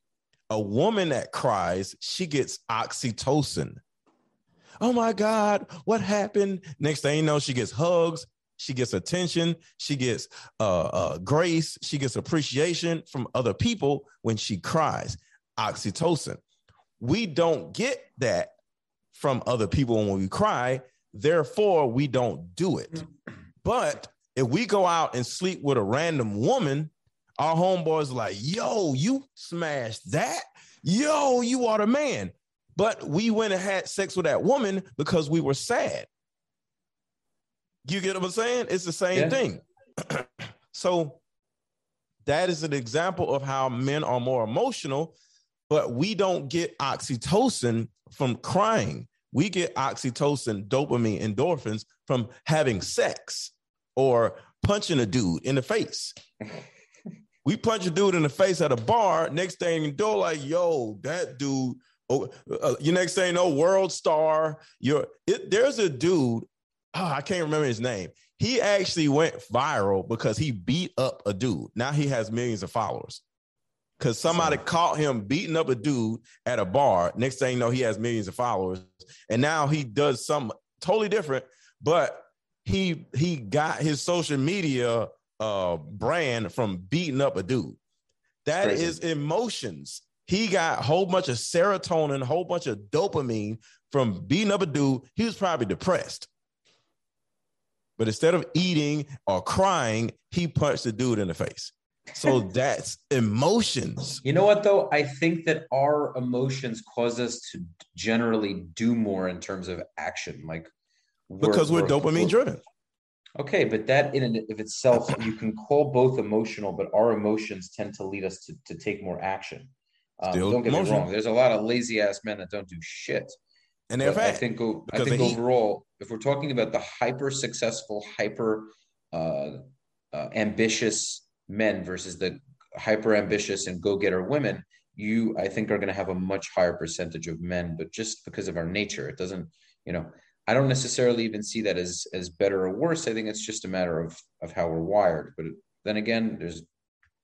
A woman that cries she gets oxytocin. Oh my god what happened? Next thing you know she gets hugs she gets attention she gets uh, uh, grace she gets appreciation from other people when she cries. Oxytocin. We don't get that from other people when we cry therefore we don't do it but if we go out and sleep with a random woman our homeboys like yo you smashed that yo you are the man but we went and had sex with that woman because we were sad you get what I'm saying? It's the same Yeah. thing. so that is an example of how men are more emotional, but we don't get oxytocin from crying. We get oxytocin, dopamine, endorphins from having sex or punching a dude in the face. we punch a dude in the face at a bar. Next thing you know, like, yo, that dude. Oh, uh, you next thing you know, WorldStar. You're it, there's a dude oh, I can't remember his name. He actually went viral because he beat up a dude. Now he has millions of followers. Because somebody caught him beating up a dude at a bar. Next thing you know, he has millions of followers. And now he does something totally different, but he he got his social media uh brand from beating up a dude. That Crazy. is emotions. He got a whole bunch of serotonin, a whole bunch of dopamine from beating up a dude. He was probably depressed. But instead of eating or crying, he punched the dude in the face. So that's emotions. You know what, though? I think that our emotions cause us to generally do more in terms of action. Like, Because we're, dopamine driven. Okay, but that in and of itself, you can call both emotional, but our emotions tend to lead us to, to take more action. Um, don't get me wrong. There's a lot of lazy ass men that don't do shit. And they're But I think I think overall, if we're talking about the hyper successful, hyper uh, uh, ambitious men versus the hyper ambitious and go getter women, you I think are going to have a much higher percentage of men. But just because of our nature, it doesn't. You know, I don't necessarily even see that as as better or worse. I think it's just a matter of of how we're wired. But then again, there's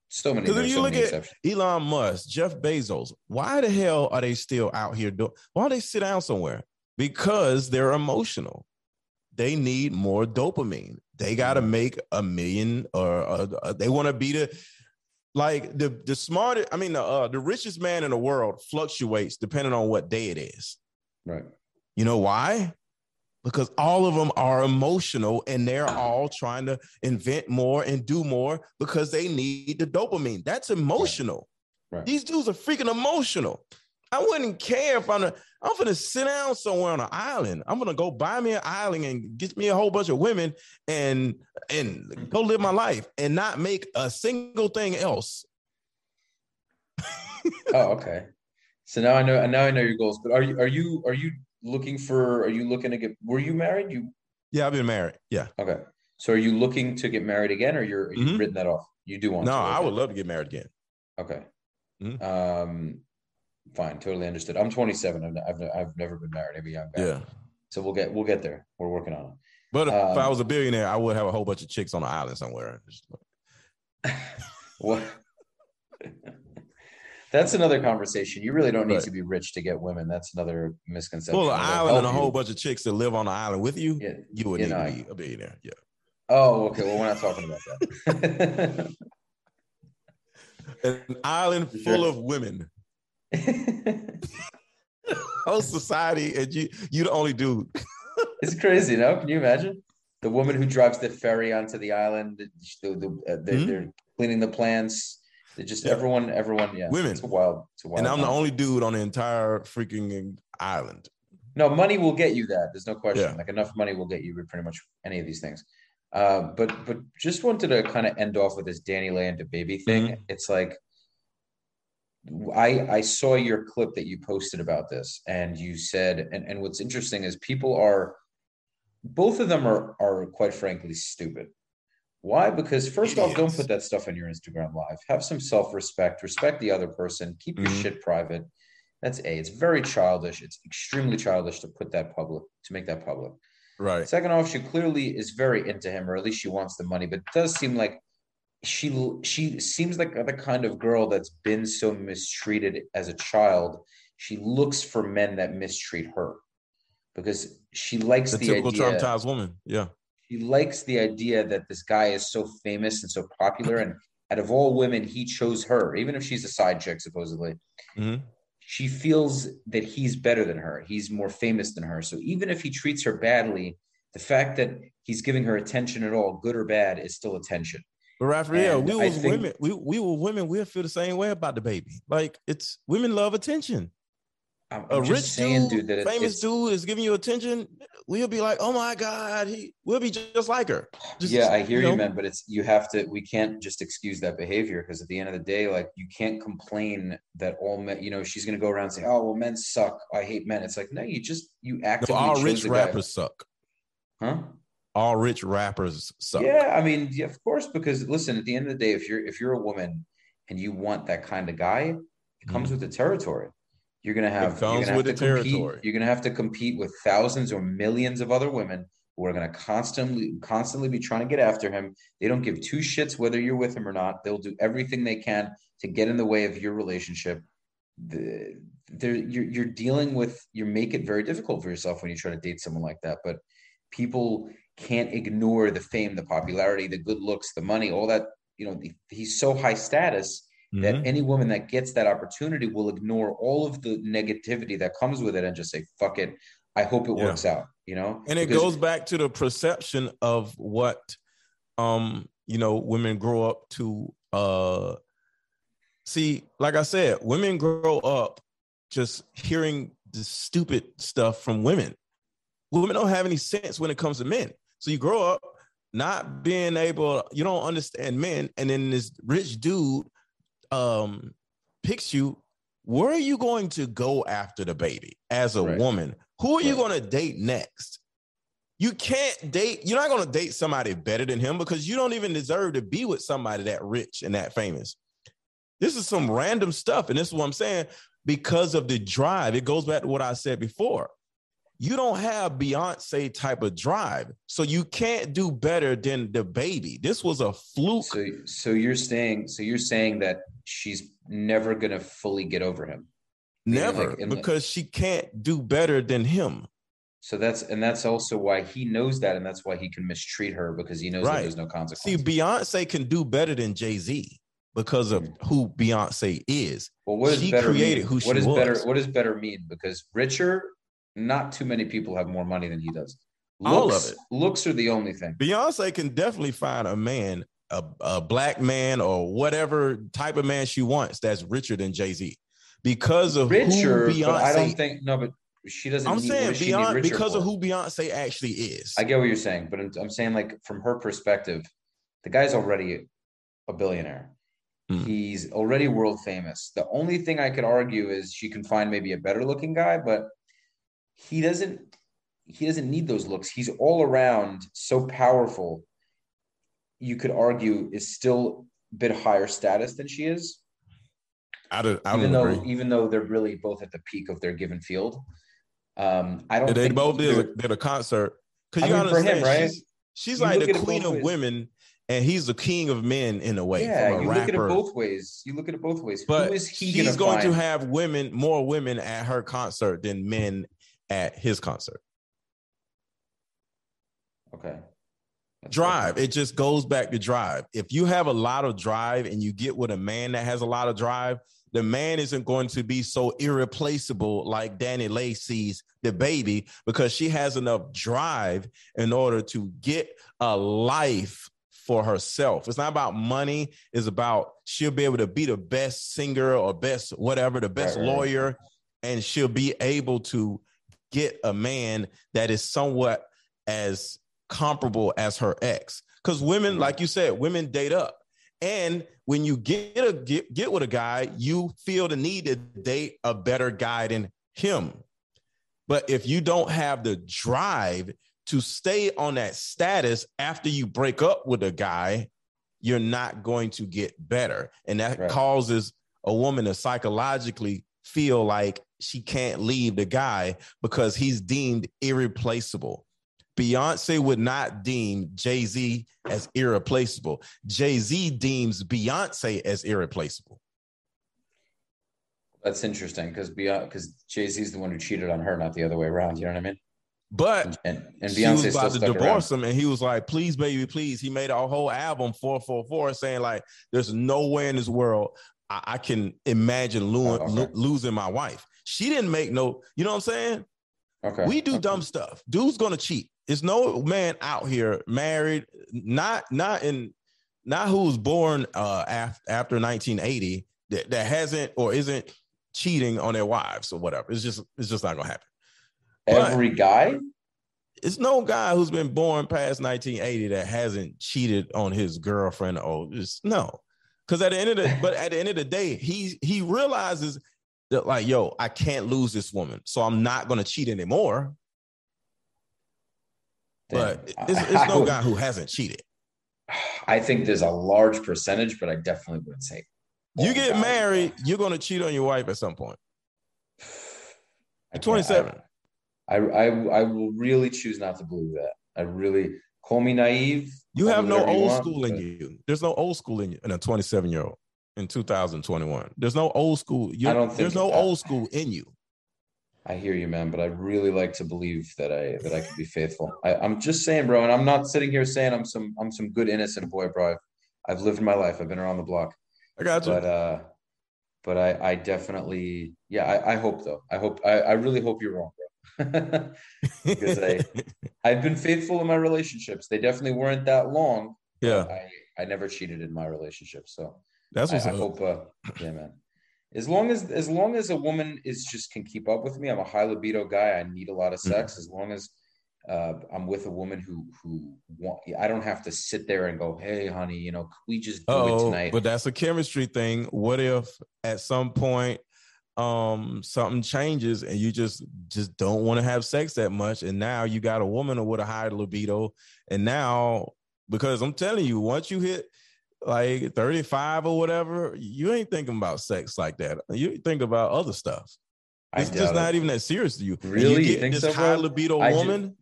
so many. Because if you so look at exceptions. Elon Musk, Jeff Bezos, why the hell are they still out here doing? Why don't they sit down somewhere? Because they're emotional. They need more dopamine. They got to make a million, or they want to be the like the the smartest. I mean, the uh, the richest man in the world fluctuates depending on what day it is. Right. You know why? Because all of them are emotional and they're all trying to invent more and do more because they need the dopamine. That's emotional. Right. These dudes are freaking emotional. I wouldn't care if I'm a, I'm gonna sit down somewhere on an island. I'm gonna go buy me an island and get me a whole bunch of women and and go live my life and not make a single thing else. Oh, okay. So now I know now I know your goals. But are you are you are you looking for? Are you looking to get? Were you married? You Yeah, I've been married. Yeah. okay? So are you looking to get married again, or you're you've Mhm. written that off? You do want? No, to, I would love to get married again. Okay. Mhm. Um, fine, totally understood. I'm 27. I've, I've I've never been married. I'm a young guy. Yeah. So we'll get we'll get there. We're working on it. But if, if I Um, was a billionaire, I would have a whole bunch of chicks on an island somewhere. What? That's another conversation. You really don't need Right. to be rich to get women. That's another misconception. Well, an island and a whole you. bunch of chicks that live on the island with you, Yeah. you would you need know, to be a billionaire. Yeah. Oh, okay. Well, we're not talking about that. An island full sure. of women. Whole society, and you you the only dude. it's crazy, no? Can you imagine? The woman who drives the ferry onto the island, the, the, uh, they're, Mhm. they're cleaning the plants. They're just Yeah. everyone, everyone, yeah. Women. It's a wild, it's wild. And I'm the only dude on the entire freaking island. No, money will get you that. There's no question. Yeah. Like enough money will get you pretty much any of these things. Uh, but but just wanted to kind of end off with this DaniLeigh DaBaby thing. Mhm. It's like I I saw your clip that you posted about this, and you said, and and what's interesting is people are both of them are are quite frankly stupid. Why? Because first off, don't put that stuff on your Instagram live. Have some self-respect, respect the other person, keep your Mhm. shit private. That's A. It's very childish. It's extremely childish to put that public, to make that public. Right. Second off, she clearly is very into him, or at least she wants the money, but it does seem like she she seems like the kind of girl that's been so mistreated as a child. She looks for men that mistreat her because she likes The the, typical idea traumatized woman. Yeah. she likes the idea that this guy is so famous and so popular and out of all women he chose her even if she's a side chick supposedly Mhm. she feels that he's better than her he's more famous than her so even if he treats her badly the fact that he's giving her attention at all good or bad is still attention But Raphael, we was think- women. We we were women. We'll feel the same way about DaBaby. Like it's women love attention. i'm, A I'm just rich saying dude, dude famous it's, dude is giving you attention. We'll be like, oh my god, he. We'll be just like her. Just, yeah i hear you, know? man but it's you have to we can't just excuse that behavior because at the end of the day like you can't complain that all men you know she's going to go around and say oh well men suck i hate men it's like no you just you No, all rich the guy. rappers suck. huh All rich rappers suck. Yeah, I mean, yeah, of course, because listen, at the end of the day, if you're if you're a woman and you want that kind of guy, it comes with the territory. You're gonna have Mm-hmm. comes with have the compete, territory. You're gonna have to compete with thousands or millions of other women who are gonna constantly constantly be trying to get after him. They don't give two shits whether you're with him or not. They'll do everything they can to get in the way of your relationship. The, you're you're dealing with you make it very difficult for yourself when you try to date someone like that. But people can't ignore the fame, the popularity, the good looks, the money, all that. You know, he's so high status that Mhm. any woman that gets that opportunity will ignore all of the negativity that comes with it and just say, fuck it. I hope it Yeah. works out, you know? and it Because- goes back to the perception of what um you know women grow up to uh see like i said women grow up just hearing the stupid stuff from women women don't have any sense when it comes to men so you grow up not being able you don't understand men and then this rich dude um picks you. Where are you going to go after DaBaby as a Right. woman? Who are you going to date next? You can't date you're not going to date somebody better than him because you don't even deserve to be with somebody that rich and that famous. This is some random stuff and this is what i'm saying because of the drive. It goes back to what i said before you don't have beyonce type of drive so you can't do better than DaBaby this was a fluke so, so you're saying, so you're saying that she's never going to fully get over him. never like, the- because she can't do better than him So that's, and that's also why he knows that. And that's why he can mistreat her because he knows that Right. there's no consequence. See. Beyonce can do better than Jay Z because of hmm. who Beyonce is. Well, what is She better created mean? who she what does better what does better mean? Because richer, not too many people have more money than he does. All of Looks, it. looks are the only thing. Beyonce can definitely find a man, a, a black man, or whatever type of man she wants that's richer than Jay Z because of Richer, who Beyonce. I don't think no, but she doesn't. I'm need, saying what does she need beyond richer because of who Beyonce actually is. I get what you're saying, but I'm, I'm saying like from her perspective, the guy's already a billionaire. Hmm. He's already world famous. The only thing I could argue is she can find maybe a better looking guy, but he doesn't he doesn't need those looks. He's all around so powerful. You could argue is still a bit higher status than she is, I don't, I even don't though agree. even though they're really both at the peak of their given field. Um, I don't. they think both did a, did a concert because I you mean, for him, understand right? she's, she's like the queen of ways. women and he's the king of men in a way Yeah, a you look at it both ways. You look at it both ways. but Who is he she's going to have women more women at her concert than men at his concert. Okay. That's drive it just goes back to drive if you have a lot of drive and you get with a man that has a lot of drive the man isn't going to be so irreplaceable like DaniLeigh's the baby because she has enough drive in order to get a life for herself it's not about money it's about she'll be able to be the best singer or best whatever the best Right, right, right. lawyer and she'll be able to get a man that is somewhat as comparable as her ex. Because women, mm-hmm. like you said, women date up. And when you get a get, get with a guy, you feel the need to date a better guy than him. But if you don't have the drive to stay on that status after you break up with a guy, you're not going to get better. And that Right. causes a woman to psychologically feel like she can't leave the guy because he's deemed irreplaceable. Beyonce would not deem Jay Z as irreplaceable. Jay Z deems Beyonce as irreplaceable. That's interesting because because Jay Z is the one who cheated on her, not the other way around. You know what I mean? But And and Beyonce was still about to divorce around. him, and he was like, "Please, baby, please." He made a whole album, four four four, saying like, "There's no way in this world I, I can imagine lo- Oh, okay. lo- losing my wife." She didn't make no, you know what I'm saying? Okay, We do okay. dumb stuff. Dude's gonna cheat. There's no man out here married, not not in, not who was born uh after after 1980 that, that hasn't or isn't cheating on their wives or whatever. It's just it's just not gonna happen. but- Every guy. It's no guy who's been born past 1980 that hasn't cheated on his girlfriend or just no. Because at the end of the but at the end of the day, he he realizes that like, yo, I can't lose this woman, so I'm not gonna cheat anymore. But Damn. it's, it's no guy who hasn't cheated. I think there's a large percentage, but I definitely wouldn't say. You get guys. married, you're gonna cheat on your wife at some point. I can't- 27. I, I I will really choose not to believe that. I really call me naive. You have no old want, school in you. There's no old school in you in a 27 year old in 2021. There's no old school. You, I don't think there's no that. old school in you. I hear you, man, but I really like to believe that I that I can be faithful. I, I'm just saying, bro, and I'm not sitting here saying I'm some I'm some good innocent boy, bro. I've, I've lived my life. I've been around the block. I got you. but uh but i i definitely yeah i, I hope though i hope I, I really hope you're wrong bro because I- i've been faithful in my relationships they definitely weren't that long yeah, i i never cheated in my relationship so that's I, I hope uh yeah man as long as as long as a woman is just can keep up with me i'm a high libido guy i need a lot of Mm-hmm. sex as long as uh, I'm with a woman who who want. I don't have to sit there and go, "Hey, honey, you know, we just do it Oh, tonight?" but that's a chemistry thing. What if at some point um something changes and you just just don't want to have sex that much and now you got a woman with a high libido and now because I'm telling you once you hit like 35 or whatever you ain't thinking about sex like that you think about other stuff it's just doubt not even that serious to you And Really? you You get think this so, high bro? libido I woman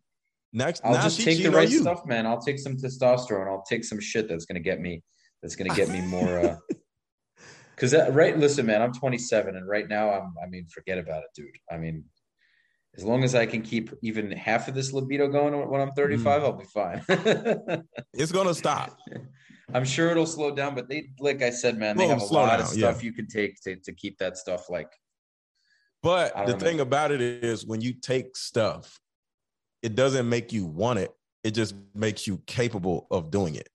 next I'll now just take the right stuff, man. I'll take some testosterone. I'll take some shit that's gonna get me. That's gonna get me more. uh Because right, listen, man. I'm 27, and right now, I'm. I mean, forget about it, dude. I mean, as long as I can keep even half of this libido going when I'm 35, I'll be fine. it's gonna stop I'm sure it'll slow down, but they, like I said, man, they have a lot of down, yeah. stuff you can take to to keep that stuff like. But the know. thing about it is when you take stuff, it doesn't make you want it. It just makes you capable of doing it.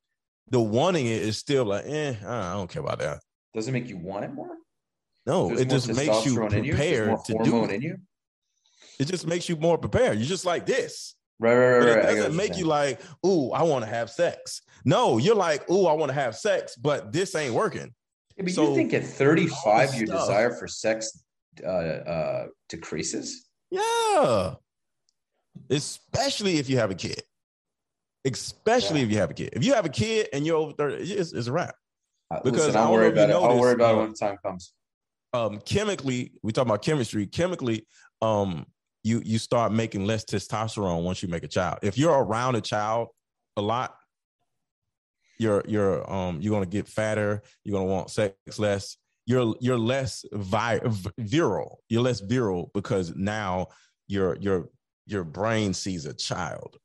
The wanting it is still like, eh, I don't care about that. Does it make you want it more? No, There's it just makes you in you? Prepared to do it. in you. It just makes you more prepared. You're just like this. Right, right, But right. it right. I get what doesn't make you like, ooh, I want to have sex. No, you're like, ooh, I want to have sex, but this ain't working. Yeah, but So, you think at 35 your stuff- desire for sex uh, uh, decreases? Yeah. especially if you have a kid. Especially Yeah. if you have a kid. If you have a kid and you're over 30, it's, it's a wrap. Uh, Because Listen, I I'll worry know if you about it. I'll worry about it when the time comes. Um, chemically, we talk about chemistry. Chemically, um, you you start making less testosterone once you make a child. If you're around a child a lot, you're you're um you're gonna get fatter. You're gonna want sex less. You're you're less vi- virile. You're less virile because now your your your brain sees a child.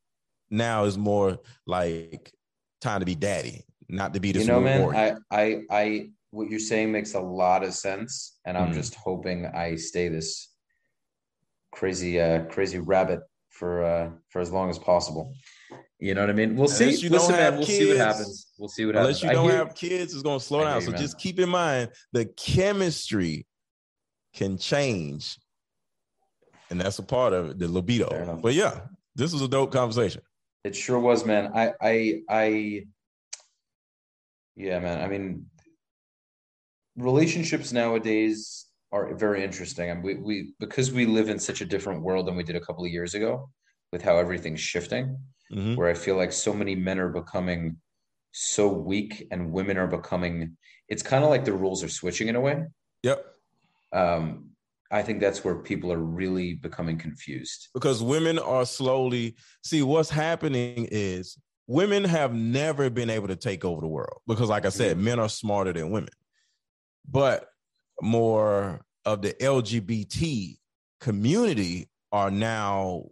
Now is more like time to be daddy, not to be You know, smooth man, warrior. I, I, I, what you're saying makes a lot of sense, and I'm Mhm. just hoping I stay this crazy, uh, crazy rabbit for uh, for as long as possible. You know what I mean? We'll see. Unless you Listen, don't man, have we'll see what happens. We'll see what Unless happens. you I don't hear- have kids, it's going to slow down. hear So man. just keep in mind the chemistry can change, and that's a part of it, the libido. But yeah, this was a dope conversation. It sure was, man. I, I, I, yeah, man. I mean, relationships nowadays are very interesting. And we, we, because we live in such a different world than we did a couple of years ago with how everything's shifting, Mhm. where I feel like so many men are becoming so weak and women are becoming, it's kind of like the rules are switching in a way. Yep. Um, I think that's where people are really becoming confused. Because women are slowly see what's happening is women have never been able to take over the world because, like I said, men are smarter than women, but more of the LGBT community are now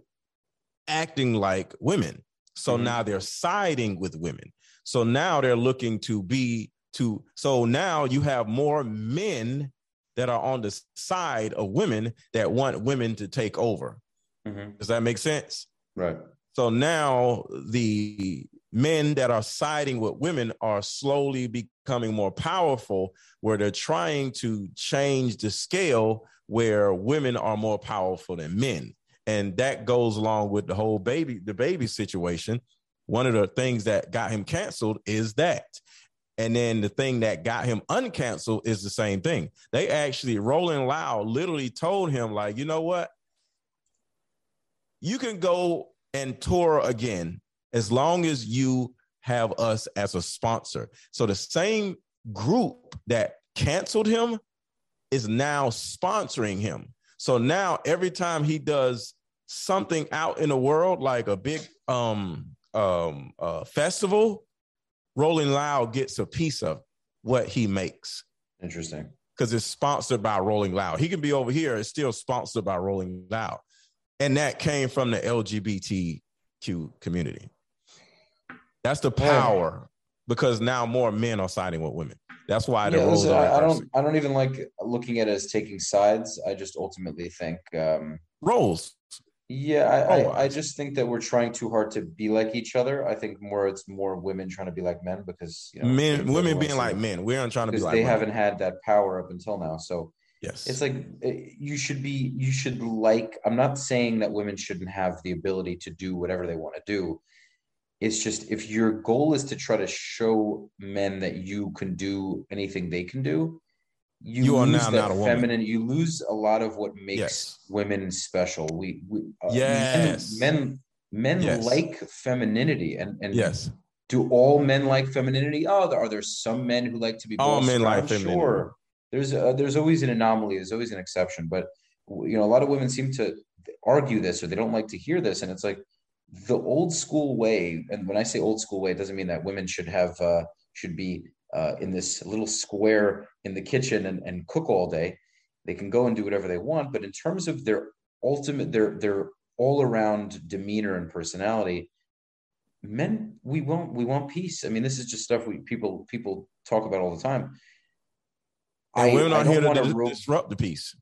acting like women. So Mhm. now they're siding with women. So now they're looking to be to so now you have more men that are on the side of women that want women to take over. Mhm. Does that make sense? Right. So now the men that are siding with women are slowly becoming more powerful, where they're trying to change the scale where women are more powerful than men. And that goes along with the whole baby, DaBaby situation. One of the things that got him canceled is that. And then the thing that got him uncanceled is the same thing. They actually, Rolling Loud literally told him, like, you know what? You can go and tour again as long as you have us as a sponsor. So the same group that canceled him is now sponsoring him. So now every time he does something out in the world, like a big um um uh festival, Rolling Loud gets a piece of what he makes Interesting. because it's sponsored by Rolling Loud. He can be over here, it's still sponsored by Rolling Loud. And that came from the LGBTQ community. That's the Yeah. power because now more men are siding with women. That's why the Yeah, roles are I, I don't I don't even like looking at it as taking sides. I just ultimately think um roles. yeah, I, I, I just think that we're trying too hard to be like each other. I think more it's more women trying to be like men because you know Men, women being like men. We aren't trying to be like they women. haven't had that power up until now. So Yes. it's like eh, you should be you should like I'm not saying that women shouldn't have the ability to do whatever they want to do. It's just if your goal is to try to show men that you can do anything they can do, you, You are lose now that not a woman. feminine. You lose a lot of what makes Yes. women special. We, we uh, Yes. men men, men Yes. like femininity, and and yes. do all men like femininity? Oh, there, are there some men who like to be All men like femininity. Sure. There's a, there's always an anomaly. There's always an exception. But you know, a lot of women seem to argue this, or they don't like to hear this, and it's like the old school way. And when I say old school way, it doesn't mean that women should have uh, should be uh, in this little square in the kitchen and, and cook all day. They can go and do whatever they want. But in terms of their ultimate, their their all around demeanor and personality, men we want we want peace i mean this is just stuff we people people talk about all the time And women I are here to dis- disrupt the peace.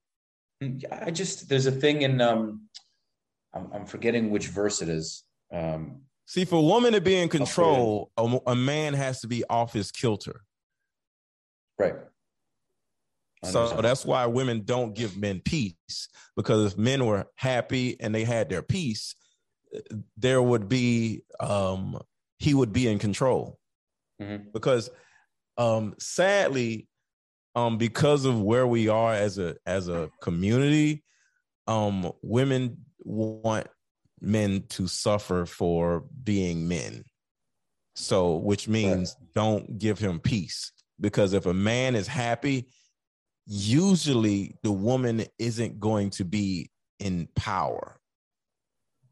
i just there's a thing in um i'm, I'm forgetting which verse it is um See, for a woman to be in control, a, a man has to be off his kilter. right So that's why women don't give men peace because if men were happy and they had their peace, there would be um he would be in control. Mhm. Because um sadly, um because of where we are as a as a community, um women want men to suffer for being men. So, which means don't give him peace because if a man is happy, usually the woman isn't going to be in power.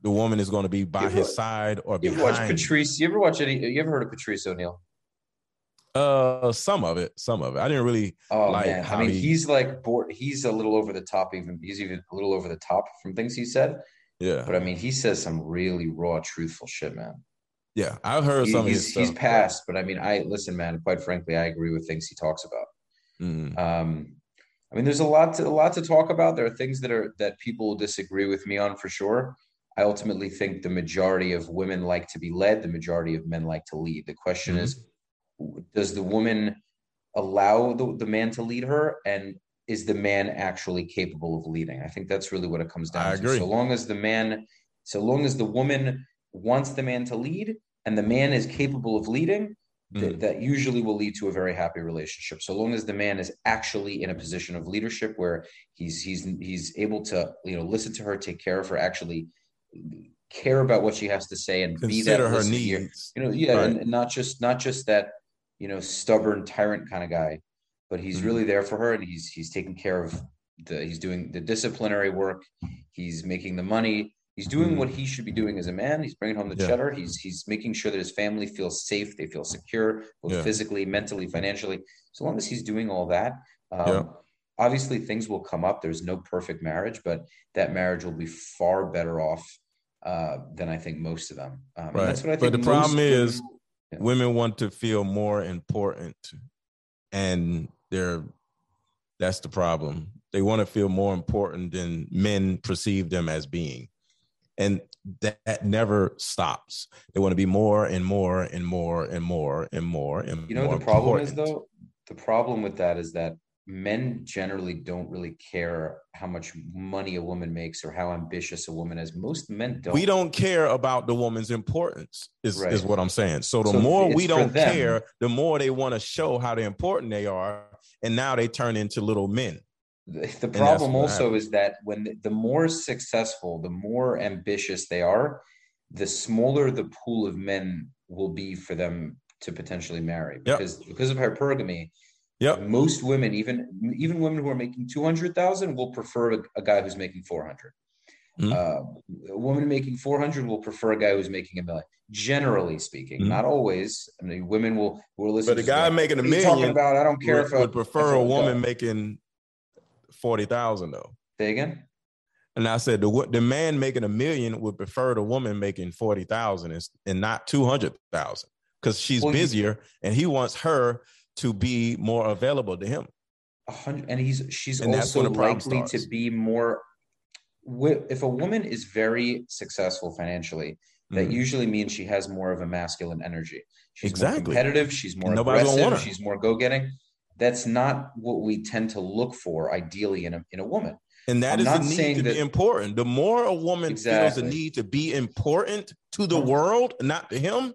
The woman is going to be by his side or You ever watch behind. Patrice? You ever watch any? You ever heard of Patrice O'Neill? Uh, some of it, some of it. I didn't really. Oh like man, I mean, he- he's like bored. He's a little over the top. Even he's even a little over the top from things he said. Yeah, But I mean, he says some really raw, truthful shit, man. yeah. I've heard He- some of he's, he's passed, but I mean, I listen, man. Quite frankly, I agree with things he talks about. Mhm. Um, I mean, there's a lot to a lot to talk about. There are things that are that people will disagree with me on for sure. I ultimately think the majority of women like to be led. The majority of men like to lead. The question Mhm. is, does the woman allow the, the man to lead her, and is the man actually capable of leading? I think that's really what it comes down I to. agree. So long as the man, so long as the woman wants the man to lead, and the man is capable of leading, th- Mhm. that usually will lead to a very happy relationship. So long as the man is actually in a position of leadership where he's he's he's able to you know listen to her, take care of her, actually care about what she has to say, and be that Consider her needs. You know, yeah, Right. and, and not just not just that you know stubborn tyrant kind of guy, but he's Mhm. really there for her, and he's he's taking care of the he's doing the disciplinary work, he's making the money. He's doing Mhm. what he should be doing as a man. He's bringing home the Yeah. cheddar. He's he's making sure that his family feels safe. They feel secure, both Yeah. physically, mentally, financially. So long as he's doing all that, um, Yeah. obviously things will come up. There's no perfect marriage, but that marriage will be far better off uh, than I think most of them. Um, Right. that's what I But think. the most problem women- is women want to feel more important and they're that's the problem. They want to feel more important than men perceive them as being. And that, that never stops. They want to be more and more and more and more and more and You know more the problem is though? The problem with that is that men generally don't really care how much money a woman makes or how ambitious a woman is. Most men don't. we don't care about the woman's importance is, Right. is what i'm saying so the So more we don't them. care the more they want to show how important they are and now they turn into little men The, the problem also is that when the, the more successful, the more ambitious they are, the smaller the pool of men will be for them to potentially marry. Yep. Because because of hypergamy, yep most women, even even women who are making two hundred thousand, will prefer a, a guy who's making four hundred. Mhm. Uh, a woman making four hundred will prefer a guy who's making a million. Generally speaking, Mhm. not always. I mean, women will will listen. But a guy making a "What are you talking million about? I don't care would, if a, would prefer a woman uh, making 40,000 though. Say again. And I said the the man making a million would prefer the woman making 40,000 and, and not 200,000 cuz she's Well, busier and he wants her to be more available to him. And he's she's And also likely starts. to be more. If a woman is very successful financially, that Mhm. usually means she has more of a masculine energy. She's more Exactly. competitive. She's more Nobody's aggressive. She's more go-getting. That's not what we tend to look for ideally in a in a woman. And that I'm is the need to that- be important. The more a woman feels Exactly. the need to be important to the world, not to him,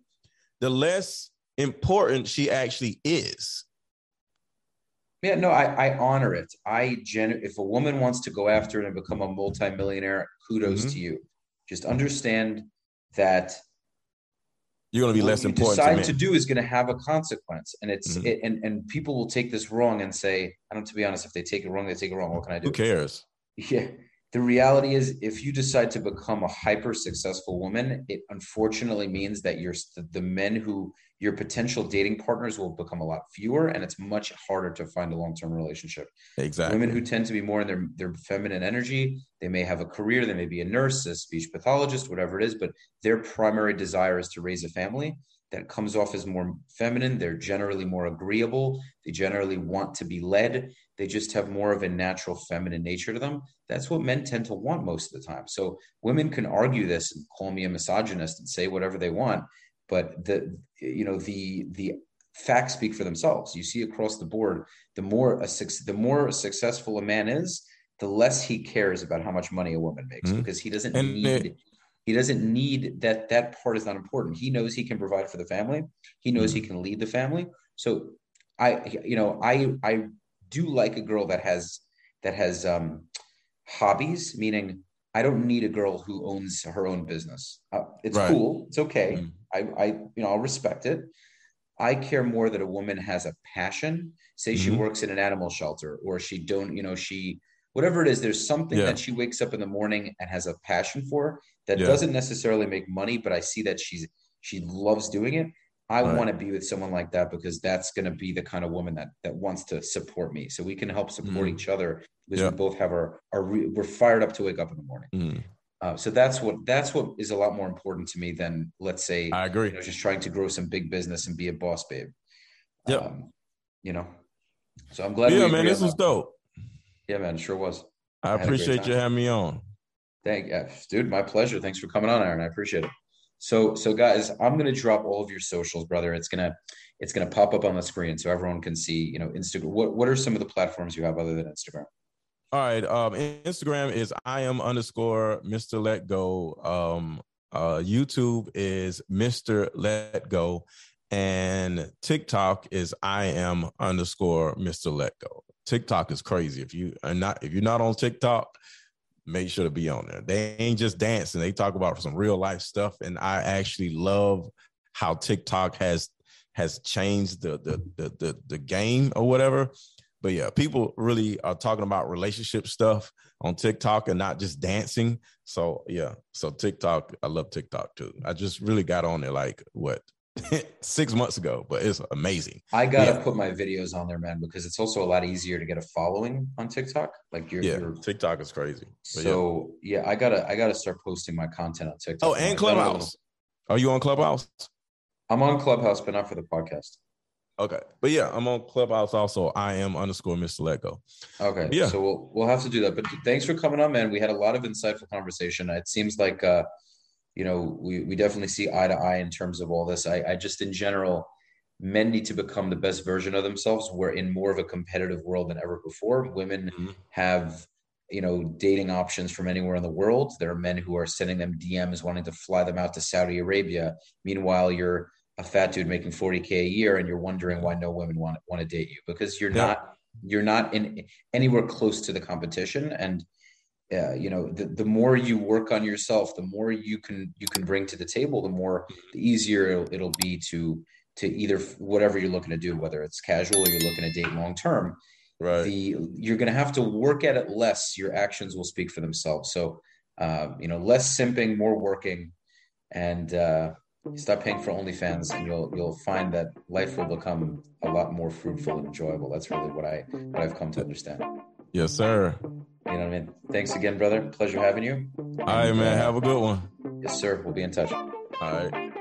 the less important she actually is. Yeah, no, I, I honor it. I gen if a woman wants to go after it and become a multimillionaire, kudos Mhm. to you. Just understand that You're going to be what less you important to decide men. to do is going to have a consequence, and it's Mhm. it, and and people will take this wrong and say, I don't. To be honest, if they take it wrong, they take it wrong. What can I do? Who cares? Yeah. The reality is, if you decide to become a hyper successful woman, it unfortunately means that you're the men who your potential dating partners will become a lot fewer, and it's much harder to find a long term relationship. Exactly. Women who tend to be more in their, their feminine energy, they may have a career, they may be a nurse, a speech pathologist, whatever it is, but their primary desire is to raise a family that comes off as more feminine. They're generally more agreeable. They generally want to be led. They just have more of a natural feminine nature to them. That's what men tend to want most of the time. So women can argue this and call me a misogynist and say whatever they want, but the you know the the facts speak for themselves. You see across the board, the more a the more successful a man is, the less he cares about how much money a woman makes Mhm. because he doesn't And need it- he doesn't need that that part is not important. He knows he can provide for the family. He knows Mm-hmm. he can lead the family. So I you know I I do like a girl that has that has um hobbies meaning I don't need a girl who owns her own business. Uh, it's Right. cool. It's okay. Mhm. I, I, you know, I'll respect it. I care more that a woman has a passion. Say she Mhm. works in an animal shelter, or she don't, you know, she whatever it is. There's something Yeah. that she wakes up in the morning and has a passion for that Yeah. doesn't necessarily make money, but I see that she's she loves doing it. I Right. want to be with someone like that because that's going to be the kind of woman that that wants to support me. So we can help support Mhm. each other because Yeah. we both have our our re- we're fired up to wake up in the morning. Mhm. Uh, so that's what that's what is a lot more important to me than let's say I agree. you know, just trying to grow some big business and be a boss babe. Yep. Um, you know. So I'm glad. yeah, man, this was that. dope. Yeah, man, sure was. I great appreciate you having me on. Thank yeah, dude. My pleasure. Thanks for coming on, Aaron. I appreciate it. So, so guys, I'm gonna drop all of your socials, brother. It's gonna, it's gonna pop up on the screen so everyone can see. You know, Instagram. What, what are some of the platforms you have other than Instagram? All right. Um, Instagram is I am underscore Mr. Let Go. Um, uh, YouTube is Mr. Let Go. And TikTok is I am underscore Mr. Let Go. TikTok is crazy. If you are not if you're not on TikTok, make sure to be on there. They ain't just dancing, they talk about some real life stuff. And I actually love how TikTok has has changed the the the the, the game or whatever. But yeah, people really are talking about relationship stuff on TikTok and not just dancing. So yeah, so TikTok, I love TikTok too. I just really got on there like what six months ago, but it's amazing. I gotta Yeah. put my videos on there, man, because it's also a lot easier to get a following on TikTok. Like you're, Yeah, TikTok is crazy. But yeah. so yeah. I gotta, I gotta start posting my content on TikTok. Oh, and like. Clubhouse. Are you on Clubhouse? I'm on Clubhouse, but not for the podcast. Okay, but yeah, I'm on Clubhouse also. I am underscore Mr. Let Go. Okay. Yeah. So we'll we'll have to do that. But thanks for coming on, man. We had a lot of insightful conversation. It seems like uh, you know, we we definitely see eye to eye in terms of all this. I, I just in general, men need to become the best version of themselves. We're in more of a competitive world than ever before. Women Mhm. have you know dating options from anywhere in the world. There are men who are sending them DMs wanting to fly them out to Saudi Arabia. Meanwhile, you're a fat dude making 40k a year and you're wondering why no women want want to date you because you're Yeah. not you're not in anywhere close to the competition and uh, you know the, the more you work on yourself the more you can you can bring to the table the more the easier it'll, it'll be to to either whatever you're looking to do whether it's casual or you're looking to date long term Right. the you're going to have to work at it less your actions will speak for themselves so uh, you know less simping more working and uh, stop paying for OnlyFans, and you'll you'll find that life will become a lot more fruitful and enjoyable. That's really what I what I've come to understand. yes, sir. You know what I mean? Thanks again, brother. Pleasure having you. All right, man. Have a good one. yes, sir. We'll be in touch. All right.